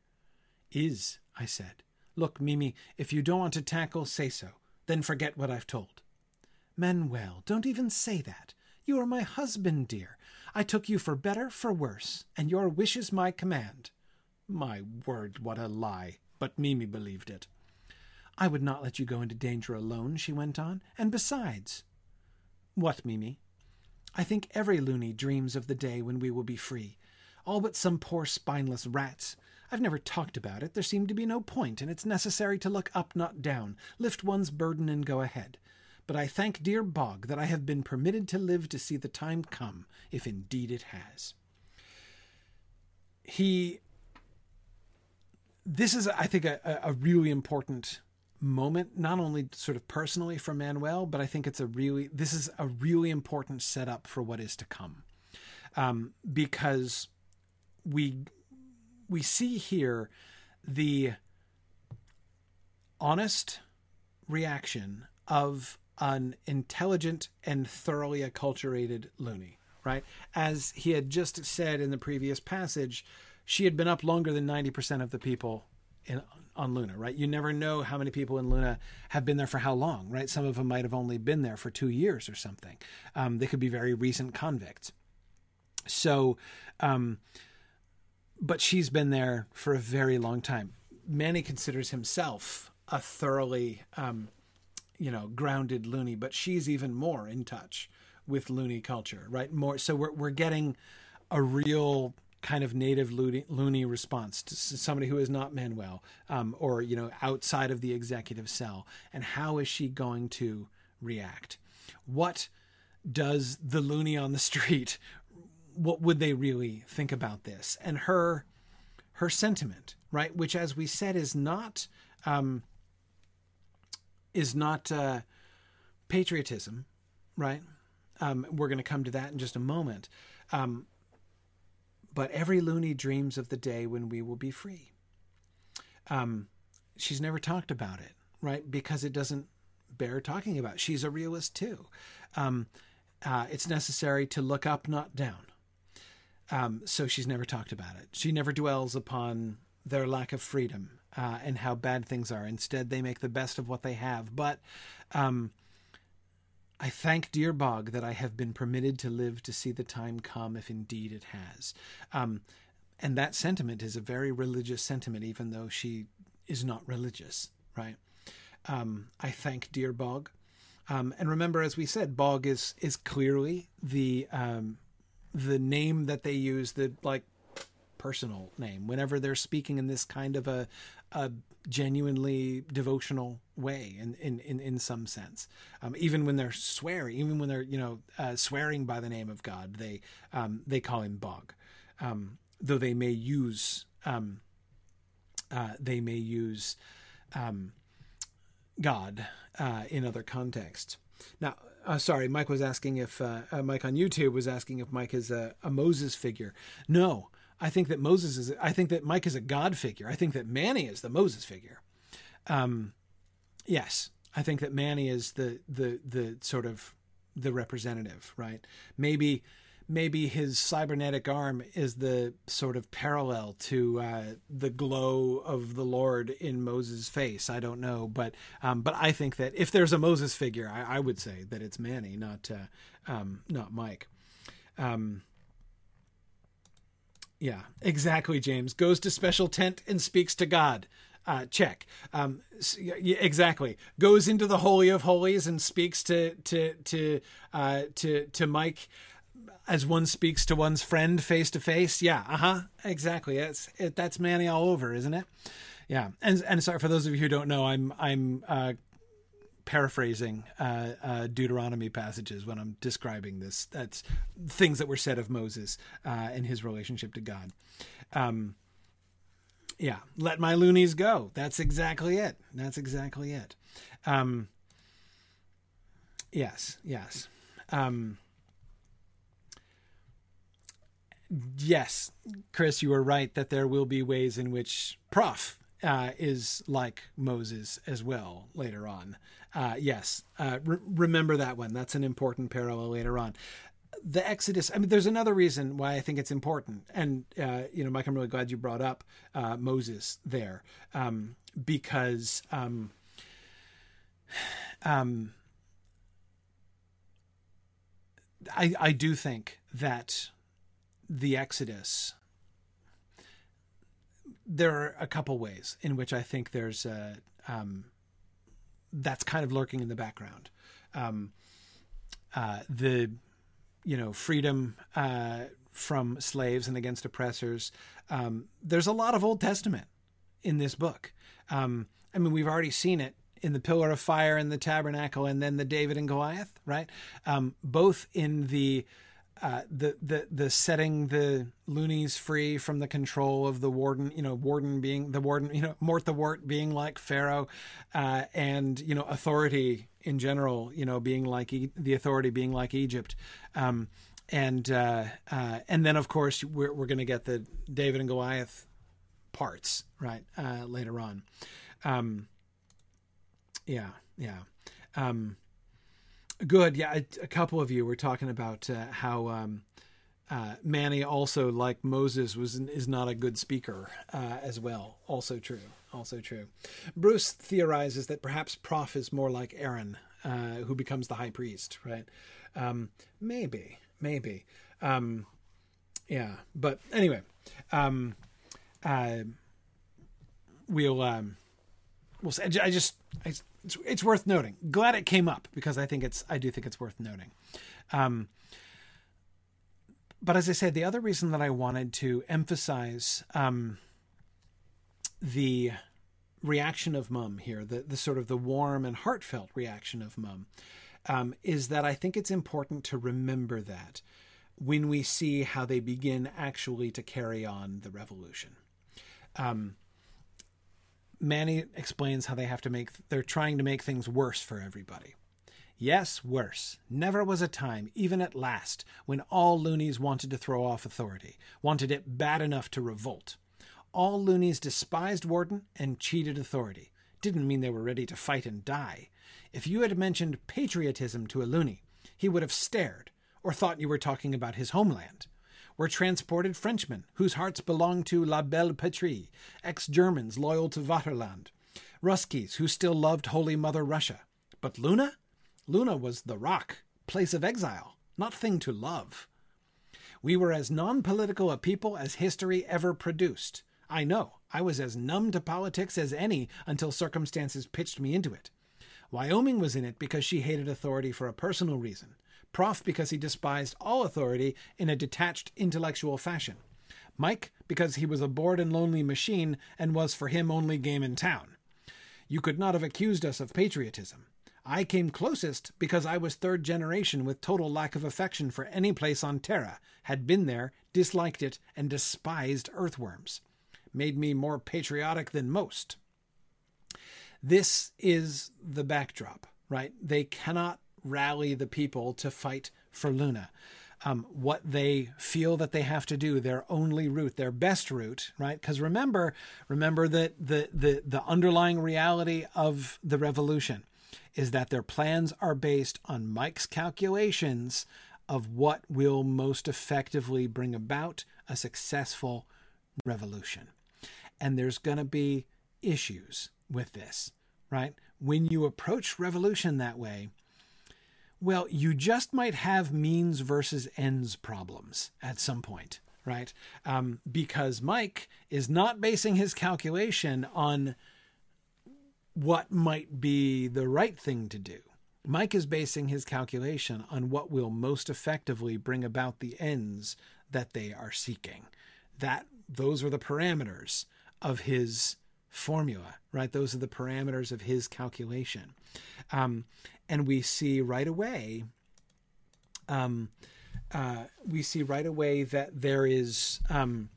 Is, I said. Look, Mimi, if you don't want to tackle, say so. Then forget what I've told. Manuel, don't even say that. You are my husband, dear. I took you for better, for worse, and your wish is my command. My word, what a lie! But Mimi believed it. I would not let you go into danger alone, she went on. And besides. What, Mimi? I think every loony dreams of the day when we will be free. All but some poor spineless rats. I've never talked about it. There seemed to be no point, and it's necessary to look up, not down, lift one's burden, and go ahead. But I thank dear Bog that I have been permitted to live to see the time come, if indeed it has. He. This is, I think, a, a really important moment, not only sort of personally for Manuel, but I think it's a really, this is a really important setup for what is to come. Um, because we we see here the honest reaction of an intelligent and thoroughly acculturated loony, right? As he had just said in the previous passage, she had been up longer than 90% of the people in, on Luna, right? You never know how many people in Luna have been there for how long, right? Some of them might have only been there for two years or something. Um, they could be very recent convicts. So, um, but she's been there for a very long time. Manny considers himself a thoroughly, um, you know, grounded loony, but she's even more in touch with loony culture, right? More so we're we're getting a real kind of native loony, loony response to somebody who is not Manuel, um, or you know, outside of the executive cell, and how is she going to react? What does the loony on the street what would they really think about this? And her her sentiment, right, which as we said is not um, is not uh, patriotism, right? Um, we're going to come to that in just a moment. Um, but every loony dreams of the day when we will be free. Um, she's never talked about it, right? Because it doesn't bear talking about. She's a realist too. Um, uh, it's necessary to look up, not down. Um, so she's never talked about it. She never dwells upon their lack of freedom uh, and how bad things are. Instead, they make the best of what they have. But um, I thank dear Bog that I have been permitted to live to see the time come, if indeed it has. Um, and that sentiment is a very religious sentiment, even though she is not religious, right? Um, I thank dear Bog. Um, and remember, as we said, Bog is is clearly the um, the name that they use, the like personal name, whenever they're speaking in this kind of a, a genuinely devotional way in, in, in, in some sense. Um, even when they're swearing, even when they're, you know, uh, swearing by the name of God, they, um, they call him Bog. Um, though they may use, um, uh, they may use, um, God, uh, in other contexts. Now, uh, sorry, Mike was asking if uh, uh, Mike on YouTube was asking if Mike is a, a, Moses figure. No, I think that Moses is. I think that Mike is a God figure. I think that Manny is the Moses figure. Um, yes, I think that Manny is the the the sort of the representative, right? Maybe maybe his cybernetic arm is the sort of parallel to uh, the glow of the Lord in Moses' face. I don't know, but um, but I think that if there's a Moses figure, I, I would say that it's Manny, not uh, um, not Mike. Um, yeah, exactly. James goes to special tent and speaks to God. Uh, check. Um, exactly. Goes into the holy of holies and speaks to to to uh, to to Mike as one speaks to one's friend face to face. Yeah, uh huh, exactly. It's it, that's Manny all over, isn't it? Yeah, and and sorry for those of you who don't know, I'm I'm uh, paraphrasing uh, uh, Deuteronomy passages when I'm describing this. That's things that were said of Moses uh, and his relationship to God. Um, yeah, let my loonies go. That's exactly it. That's exactly it. Um, yes, yes. Um, yes, Chris, you are right that there will be ways in which Prof uh, is like Moses as well later on. Uh, yes, uh, re- remember that one. That's an important parallel later on. The Exodus. I mean, there's another reason why I think it's important, and uh, you know, Mike, I'm really glad you brought up uh, Moses there um, because. Um, um, I, I do think that the Exodus there are a couple ways in which I think there's a, um, that's kind of lurking in the background. Um, uh, the you know freedom uh, from slaves and against oppressors. Um, there's a lot of Old Testament in this book. Um, I mean, we've already seen it in the pillar of fire and the tabernacle, and then the David and Goliath, right? Um, both in the uh, the the the setting the loonies free from the control of the warden, you know, warden being the warden, you know, Mort the Wart being like Pharaoh, uh, and you know, authority in general, you know, being like e- the authority being like Egypt, um, and uh, uh and then of course we're we're to get the David and Goliath parts right uh, later on, um, yeah, yeah. Um, Good. Yeah, a, couple of you were talking about uh, how um, uh, Manny also, like Moses, was is not a good speaker uh, as well. Also true. Also true. Bruce theorizes that perhaps Prof is more like Aaron, uh, who becomes the high priest. Right? Um, maybe. Maybe. Um, yeah. But anyway, um, uh, we'll um, we'll. I just I it's, it's worth noting. Glad it came up because I think it's I do think it's worth noting. Um, but as I said, the other reason that I wanted to emphasize um, the reaction of Mum here, the the sort of the warm and heartfelt reaction of Mum, um, is that I think it's important to remember that when we see how they begin actually to carry on the revolution. Um, Manny explains how they have to make they're trying to make things worse for everybody. Yes, worse. Never was a time, even at last, when all loonies wanted to throw off authority, wanted it bad enough to revolt. All loonies despised Warden and cheated authority. Didn't mean they were ready to fight and die. If you had mentioned patriotism to a loony, he would have stared, or thought you were talking about his homeland were transported Frenchmen whose hearts belonged to La Belle Patrie, ex Germans loyal to Vaterland, Ruskies who still loved Holy Mother Russia. But Luna? Luna was the rock, place of exile, not thing to love. We were as non political a people as history ever produced. I know, I was as numb to politics as any until circumstances pitched me into it. Wyoming was in it because she hated authority for a personal reason. Prof because he despised all authority in a detached intellectual fashion. Mike because he was a bored and lonely machine and was for him only game in town. You could not have accused us of patriotism. I came closest because I was third generation with total lack of affection for any place on Terra, had been there, disliked it, and despised earthworms. Made me more patriotic than most. This is the backdrop, right? They cannot rally the people to fight for Luna. Um, what they feel that they have to do, their only route, their best route, right? Because remember, remember that the, the the underlying reality of the revolution is that their plans are based on Mike's calculations of what will most effectively bring about a successful revolution. And there's going to be issues with this, right? When you approach revolution that way, well, you just might have means versus ends problems at some point, right? Um, because Mike is not basing his calculation on what might be the right thing to do. Mike is basing his calculation on what will most effectively bring about the ends that they are seeking. That those are the parameters of his formula, right? Those are the parameters of his calculation. Um, and we see right away um, uh, we see right away that there is um,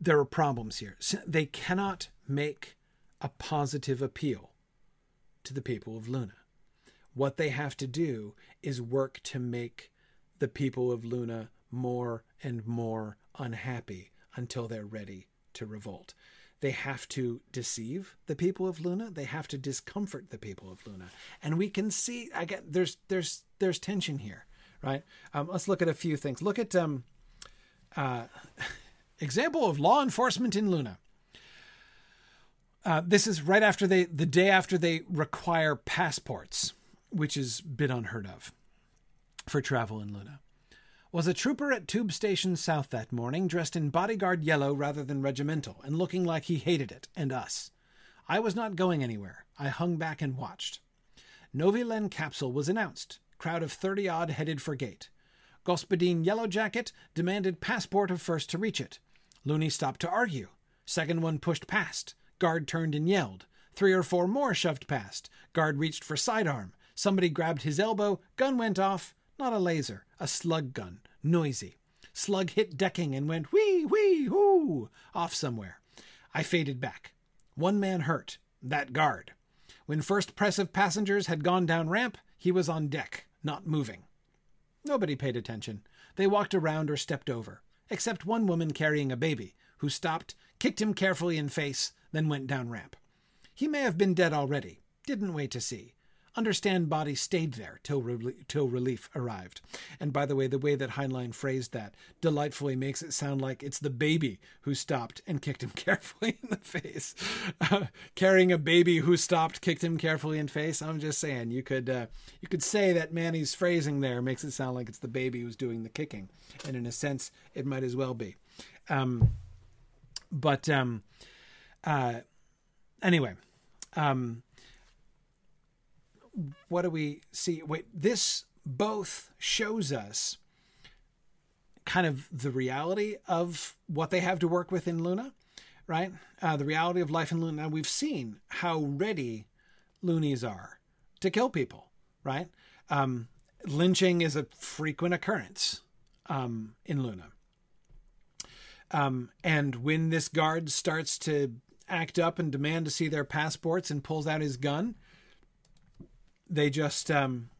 there are problems here. They cannot make a positive appeal to the people of Luna. What they have to do is work to make the people of Luna more and more unhappy until they're ready to revolt. They have to deceive the people of Luna. They have to discomfort the people of Luna, and we can see. Get there's there's there's tension here, right? Um, let's look at a few things. Look at um, uh, example of law enforcement in Luna. Uh, this is right after they, the day after they require passports, which is a bit unheard of for travel in Luna was a trooper at Tube Station South that morning, dressed in bodyguard yellow rather than regimental, and looking like he hated it and us. I was not going anywhere. I hung back and watched. Novilen capsule was announced. Crowd of thirty odd headed for gate. Gospodine Yellow Jacket demanded passport of first to reach it. Loony stopped to argue. Second one pushed past. Guard turned and yelled. Three or four more shoved past. Guard reached for sidearm. Somebody grabbed his elbow. Gun went off. Not a laser, a slug gun. Noisy. Slug hit decking and went whee, whee, whoo, off somewhere. I faded back. One man hurt. That guard. When first press of passengers had gone down ramp, he was on deck, not moving. Nobody paid attention. They walked around or stepped over, except one woman carrying a baby, who stopped, kicked him carefully in face, then went down ramp. He may have been dead already. Didn't wait to see. Understand body stayed there till, re- till relief arrived. And by the way, the way that Heinlein phrased that delightfully makes it sound like it's the baby who stopped and kicked him carefully in the face. Uh, carrying a baby who stopped, kicked him carefully in face. I'm just saying, you could uh, you could say that Manny's phrasing there makes it sound like it's the baby who's doing the kicking, and in a sense, it might as well be. Um, but um, uh, anyway, um, what do we see? Wait, this both shows us kind of the reality of what they have to work with in Luna, right? Uh, the reality of life in Luna. And we've seen how ready loonies are to kill people, right? Um, lynching is a frequent occurrence um, in Luna. Um, and when this guard starts to act up and demand to see their passports and pulls out his gun, they just um,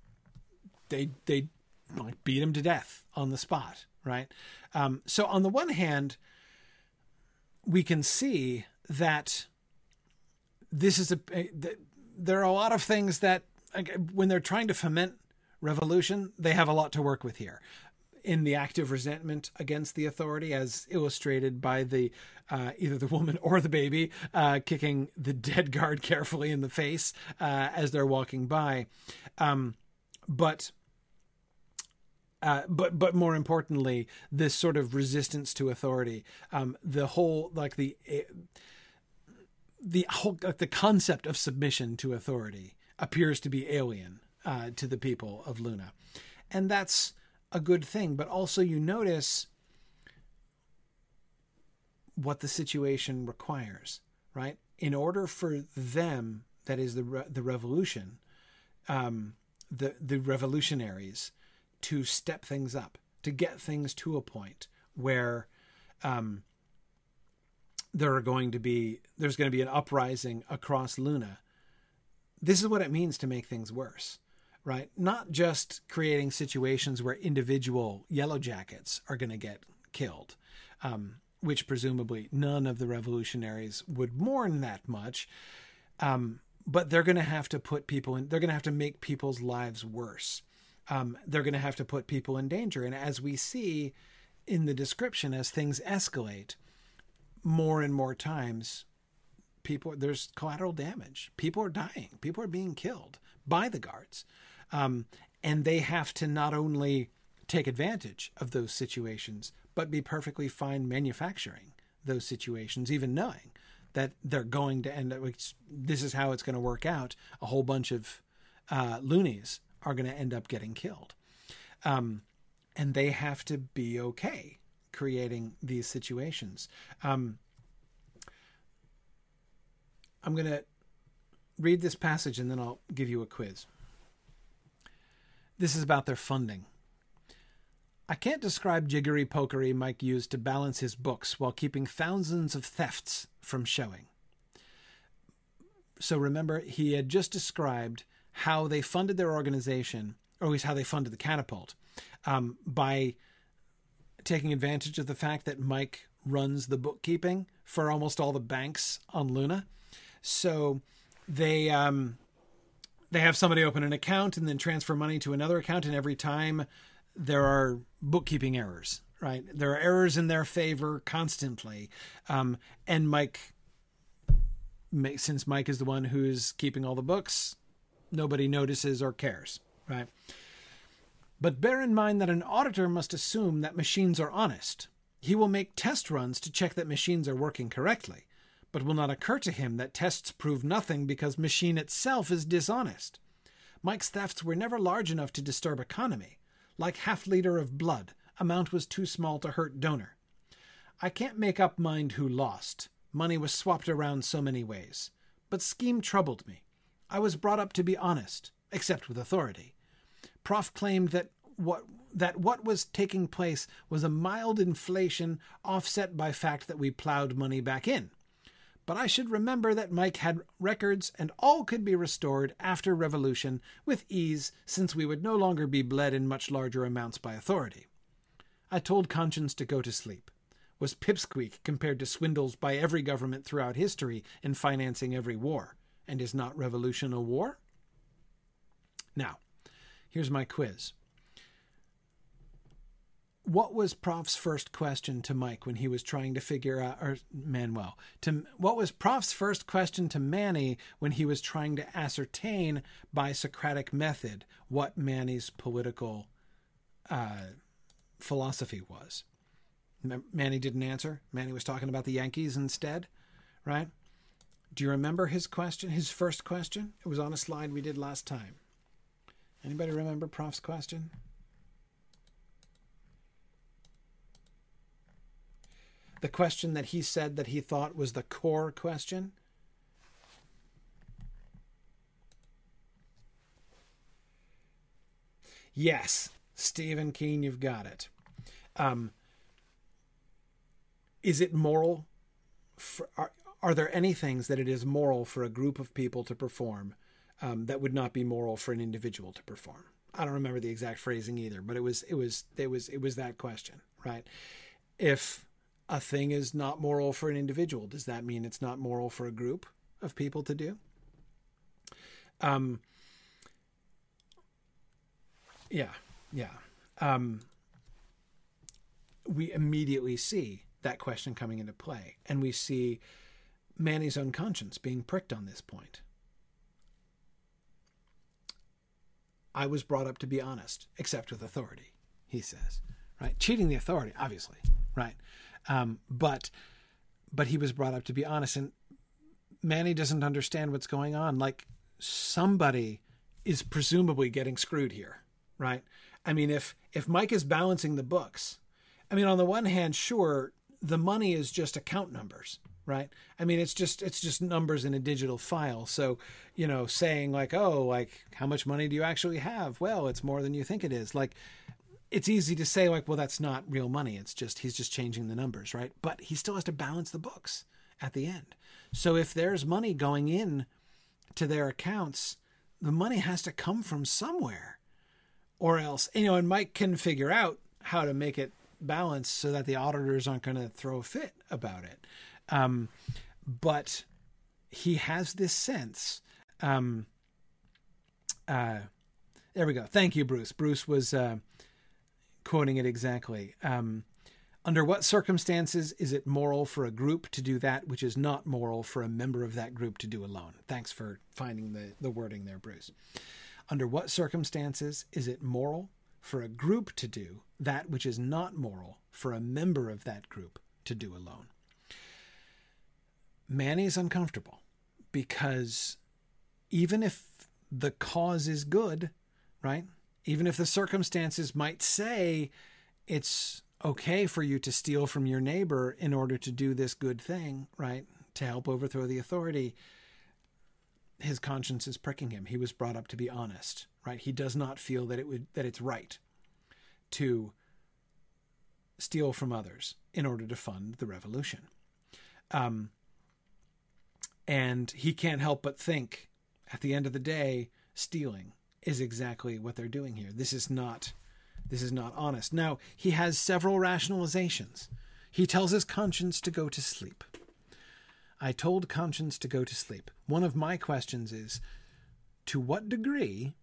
they they like beat him to death on the spot, right? Um, so on the one hand, we can see that this is a, a there are a lot of things that when they're trying to foment revolution, they have a lot to work with here in the active resentment against the authority, as illustrated by the uh, either the woman or the baby uh, kicking the dead guard carefully in the face uh, as they're walking by. Um, but uh, but but more importantly, this sort of resistance to authority, um, the whole like the eh, the whole like the concept of submission to authority appears to be alien uh, to the people of Luna, and that's a good thing, but also you notice what the situation requires, right? In order for them, that is the re- the revolution, um, the the revolutionaries, to step things up, to get things to a point where um, there are going to be there's going to be an uprising across Luna. This is what it means to make things worse right? Not just creating situations where individual yellow jackets are going to get killed, um, which presumably none of the revolutionaries would mourn that much. Um, but they're going to have to put people in, they're going to have to make people's lives worse. Um, they're going to have to put people in danger. And as we see in the description, as things escalate, more and more times, people, there's collateral damage. People are dying, people are being killed by the guards. Um, and they have to not only take advantage of those situations, but be perfectly fine manufacturing those situations, even knowing that they're going to end up, this is how it's going to work out. A whole bunch of uh, loonies are going to end up getting killed. Um, and they have to be okay creating these situations. Um, I'm going to read this passage and then I'll give you a quiz. This is about their funding. I can't describe jiggery pokery Mike used to balance his books while keeping thousands of thefts from showing. So remember, he had just described how they funded their organization, or at least how they funded the catapult, um, by taking advantage of the fact that Mike runs the bookkeeping for almost all the banks on Luna. So they um, they have somebody open an account and then transfer money to another account, and every time there are bookkeeping errors. Right, there are errors in their favor constantly, um, and Mike, since Mike is the one who's keeping all the books, nobody notices or cares. Right. But bear in mind that an auditor must assume that machines are honest. He will make test runs to check that machines are working correctly, but will not occur to him that tests prove nothing because machine itself is dishonest. Mike's thefts were never large enough to disturb economy. Like half liter of blood, amount was too small to hurt donor. I can't make up mind who lost. Money was swapped around so many ways. But scheme troubled me. I was brought up to be honest, except with authority. Prof claimed that what that what was taking place was a mild inflation offset by fact that we plowed money back in. But I should remember that Mike had records and all could be restored after revolution with ease since we would no longer be bled in much larger amounts by authority. I told conscience to go to sleep. Was pipsqueak compared to swindles by every government throughout history in financing every war. And is not revolution a war? Now, Here's my quiz. What was Prof's first question to Mike when he was trying to figure out, or Manuel, to what was Prof's first question to Manny when he was trying to ascertain by Socratic method what Manny's political uh, philosophy was? Manny didn't answer. Manny was talking about the Yankees instead, right? Do you remember his question, his first question? It was on a slide we did last time. Anybody remember Prof's question? The question that he said that he thought was the core question? Yes, Stephen Keen, you've got it. Um, is it moral? For, are, are there any things that it is moral for a group of people to perform um, that would not be moral for an individual to perform. I don't remember the exact phrasing either, but it was it was it was it was that question, right? If a thing is not moral for an individual, does that mean it's not moral for a group of people to do? Um, yeah, yeah. Um, we immediately see that question coming into play, and we see Manny's own conscience being pricked on this point. I was brought up to be honest, except with authority, he says. Right? Cheating the authority, obviously, right? Um, but but he was brought up to be honest, and Manny doesn't understand what's going on. Like somebody is presumably getting screwed here, right? I mean, if if Mike is balancing the books, I mean, on the one hand, sure, the money is just account numbers, right i mean it's just it's just numbers in a digital file so you know saying like oh like how much money do you actually have well it's more than you think it is like it's easy to say like well that's not real money it's just he's just changing the numbers right but he still has to balance the books at the end so if there's money going in to their accounts the money has to come from somewhere or else you know and mike can figure out how to make it balance so that the auditors aren't going to throw a fit about it um, but he has this sense. Um, uh, there we go. Thank you, Bruce. Bruce was uh, quoting it exactly. Um, under what circumstances is it moral for a group to do that which is not moral for a member of that group to do alone? Thanks for finding the, the wording there, Bruce. Under what circumstances is it moral for a group to do that which is not moral for a member of that group to do alone? Manny's uncomfortable because even if the cause is good, right? Even if the circumstances might say it's okay for you to steal from your neighbor in order to do this good thing, right? To help overthrow the authority, his conscience is pricking him. He was brought up to be honest, right? He does not feel that it would that it's right to steal from others in order to fund the revolution. Um, and he can't help but think at the end of the day, stealing is exactly what they're doing here. This is not this is not honest. Now, he has several rationalizations. He tells his conscience to go to sleep. I told conscience to go to sleep. One of my questions is to what degree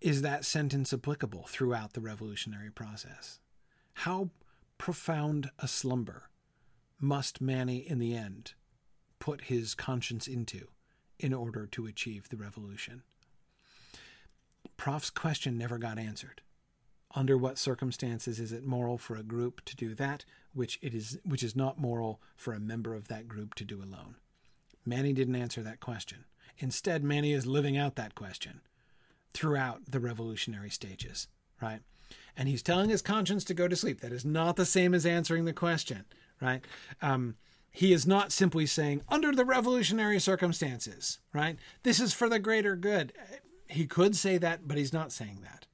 is that sentence applicable throughout the revolutionary process? How profound a slumber must Manny, in the end, put his conscience into in order to achieve the revolution? Prof's question never got answered. Under what circumstances is it moral for a group to do that which it is which is not moral for a member of that group to do alone? Manny didn't answer that question. Instead, Manny is living out that question throughout the revolutionary stages, right? And he's telling his conscience to go to sleep. That is not the same as answering the question, right? Um, he is not simply saying, under the revolutionary circumstances, right? This is for the greater good. He could say that, but he's not saying that.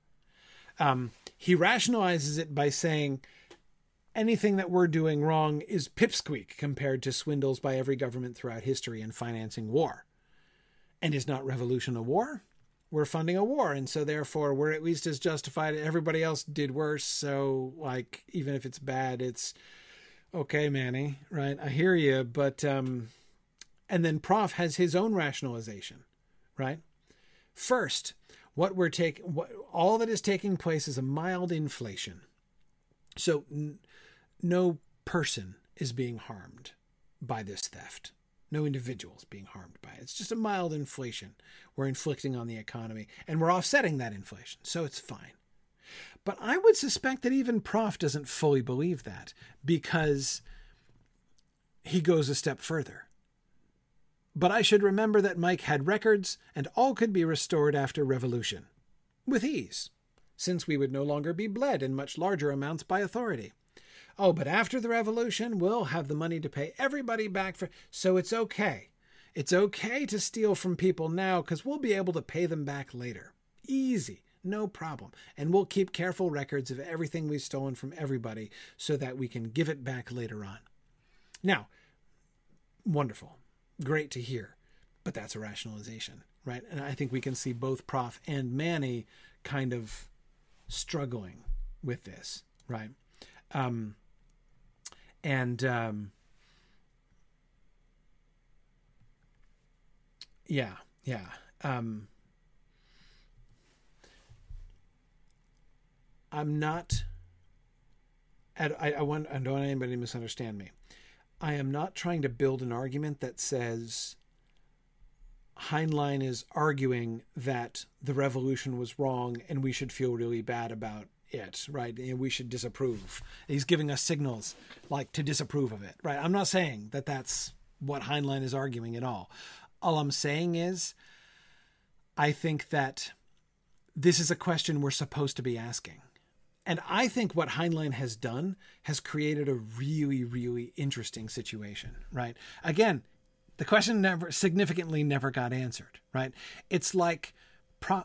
Um, he rationalizes it by saying, anything that we're doing wrong is pipsqueak compared to swindles by every government throughout history in financing war. And is not revolution a war? we're funding a war and so therefore we're at least as justified everybody else did worse so like even if it's bad it's okay manny right i hear you but um and then prof has his own rationalization right first what we're taking all that is taking place is a mild inflation so n- no person is being harmed by this theft no individuals being harmed by it. It's just a mild inflation we're inflicting on the economy, and we're offsetting that inflation, so it's fine. But I would suspect that even Prof doesn't fully believe that because he goes a step further. But I should remember that Mike had records, and all could be restored after revolution. With ease, since we would no longer be bled in much larger amounts by authority. Oh, but after the revolution, we'll have the money to pay everybody back for. So it's okay. It's okay to steal from people now because we'll be able to pay them back later. Easy. No problem. And we'll keep careful records of everything we've stolen from everybody so that we can give it back later on. Now, wonderful. Great to hear. But that's a rationalization, right? And I think we can see both Prof and Manny kind of struggling with this, right? Um, and um, yeah, yeah. Um, I'm not. I, I, want, I don't want anybody to misunderstand me. I am not trying to build an argument that says Heinlein is arguing that the revolution was wrong and we should feel really bad about it, right? And we should disapprove. He's giving us signals like to disapprove of it, right? I'm not saying that that's what Heinlein is arguing at all. All I'm saying is, I think that this is a question we're supposed to be asking. And I think what Heinlein has done has created a really, really interesting situation, right? Again, the question never significantly never got answered, right? It's like pro-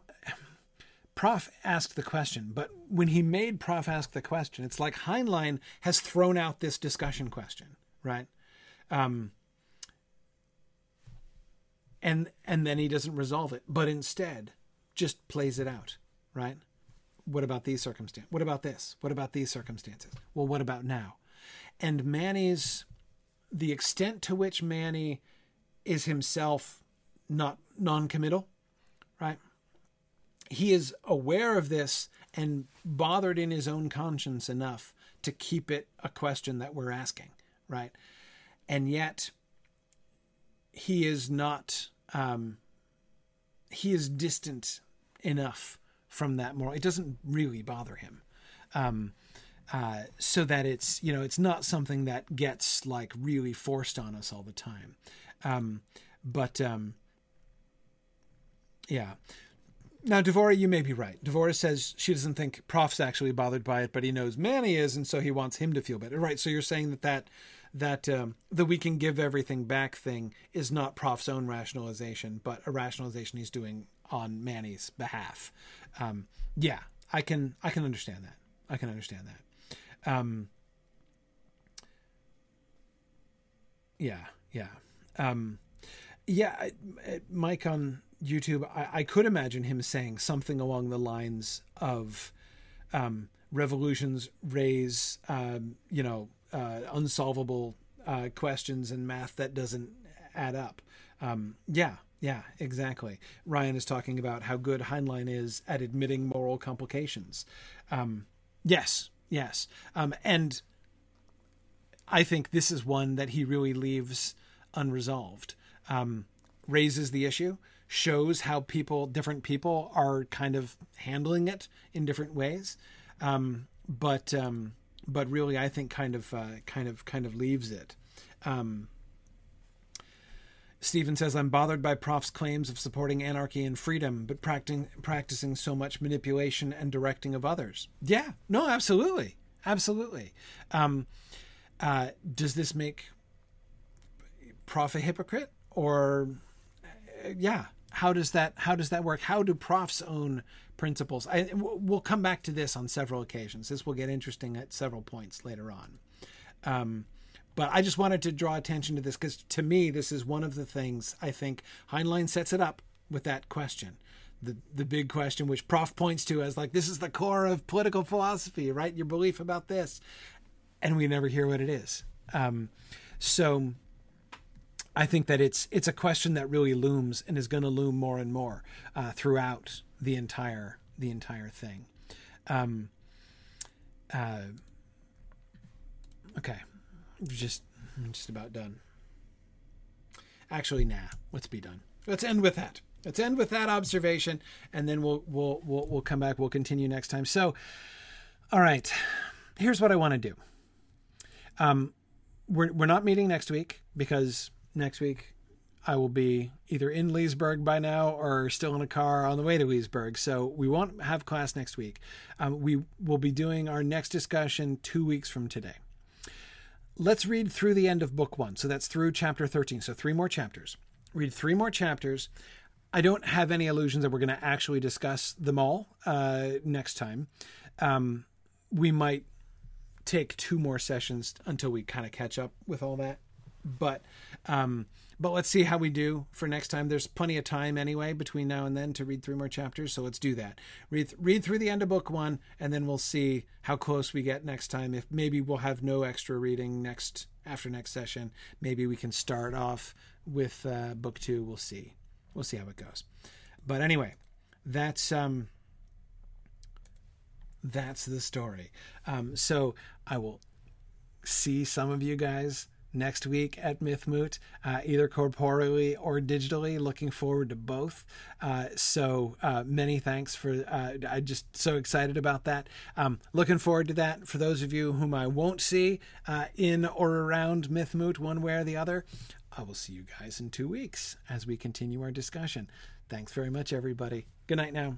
Prof asked the question, but when he made Prof ask the question, it's like Heinlein has thrown out this discussion question, right? Um, and and then he doesn't resolve it, but instead just plays it out, right? What about these circumstances? What about this? What about these circumstances? Well, what about now? And Manny's the extent to which Manny is himself not non-committal, right? he is aware of this and bothered in his own conscience enough to keep it a question that we're asking, right? And yet, he is not, um, he is distant enough from that moral. It doesn't really bother him. Um, uh, so that it's you know it's not something that gets like really forced on us all the time um, but um, yeah now, Devora, you may be right. Devora says she doesn't think Prof's actually bothered by it, but he knows Manny is, and so he wants him to feel better. Right. So you're saying that that that um, the we can give everything back thing is not Prof's own rationalization, but a rationalization he's doing on Manny's behalf. Um, yeah, I can I can understand that. I can understand that. Um, yeah, yeah, um, yeah. Mike on YouTube, I, I, could imagine him saying something along the lines of um, revolutions raise, um, you know, uh, unsolvable uh, questions in math that doesn't add up. Um, yeah, yeah, exactly. Ryan is talking about how good Heinlein is at admitting moral complications. Um, yes, yes. Um, and I think this is one that he really leaves unresolved. Um, raises the issue, shows how people, different people, are kind of handling it in different ways. Um, but um, but really, I think kind of uh, kind of kind of leaves it. Um, Stephen says, I'm bothered by Prof's claims of supporting anarchy and freedom, but practicing, practicing so much manipulation and directing of others. Yeah, no, absolutely. Absolutely. Um, uh, does this make Prof a hypocrite? Or, uh, yeah, how does that how does that work? How do profs own principles? I, we'll come back to this on several occasions. This will get interesting at several points later on. Um, but I just wanted to draw attention to this because to me, this is one of the things I think Heinlein sets it up with that question. The, the big question, which Prof points to as like, this is the core of political philosophy, right? Your belief about this. And we never hear what it is. Um, so I think that it's it's a question that really looms and is going to loom more and more uh, throughout the entire the entire thing. Um, uh, okay, just just about done. Actually, nah. Let's be done. Let's end with that. Let's end with that observation, and then we'll we'll we'll, we'll come back. We'll continue next time. So, all right. Here's what I want to do. Um, we're we're not meeting next week because next week I will be either in Leesburg by now or still in a car on the way to Leesburg. So we won't have class next week. Um, we will be doing our next discussion two weeks from today let's read through the end of book one. So that's through chapter 13. So three more chapters. Read three more chapters. I don't have any illusions that we're going to actually discuss them all uh, next time. Um, we might take two more sessions until we kind of catch up with all that. But um, but let's see how we do for next time. There's plenty of time anyway between now and then to read three more chapters, so let's do that. Read read through the end of book one, and then we'll see how close we get next time. If maybe we'll have no extra reading next after next session, maybe we can start off with uh, book two. We'll see. We'll see how it goes. But anyway, that's um, that's the story. Um, so I will see some of you guys next week at MythMoot, uh, either corporeally or digitally. Looking forward to both. Uh, so uh, many thanks for. Uh, I'm just so excited about that. Um, looking forward to that. For those of you whom I won't see uh, in or around MythMoot, one way or the other, I will see you guys in two weeks as we continue our discussion. Thanks very much, everybody. Good night now.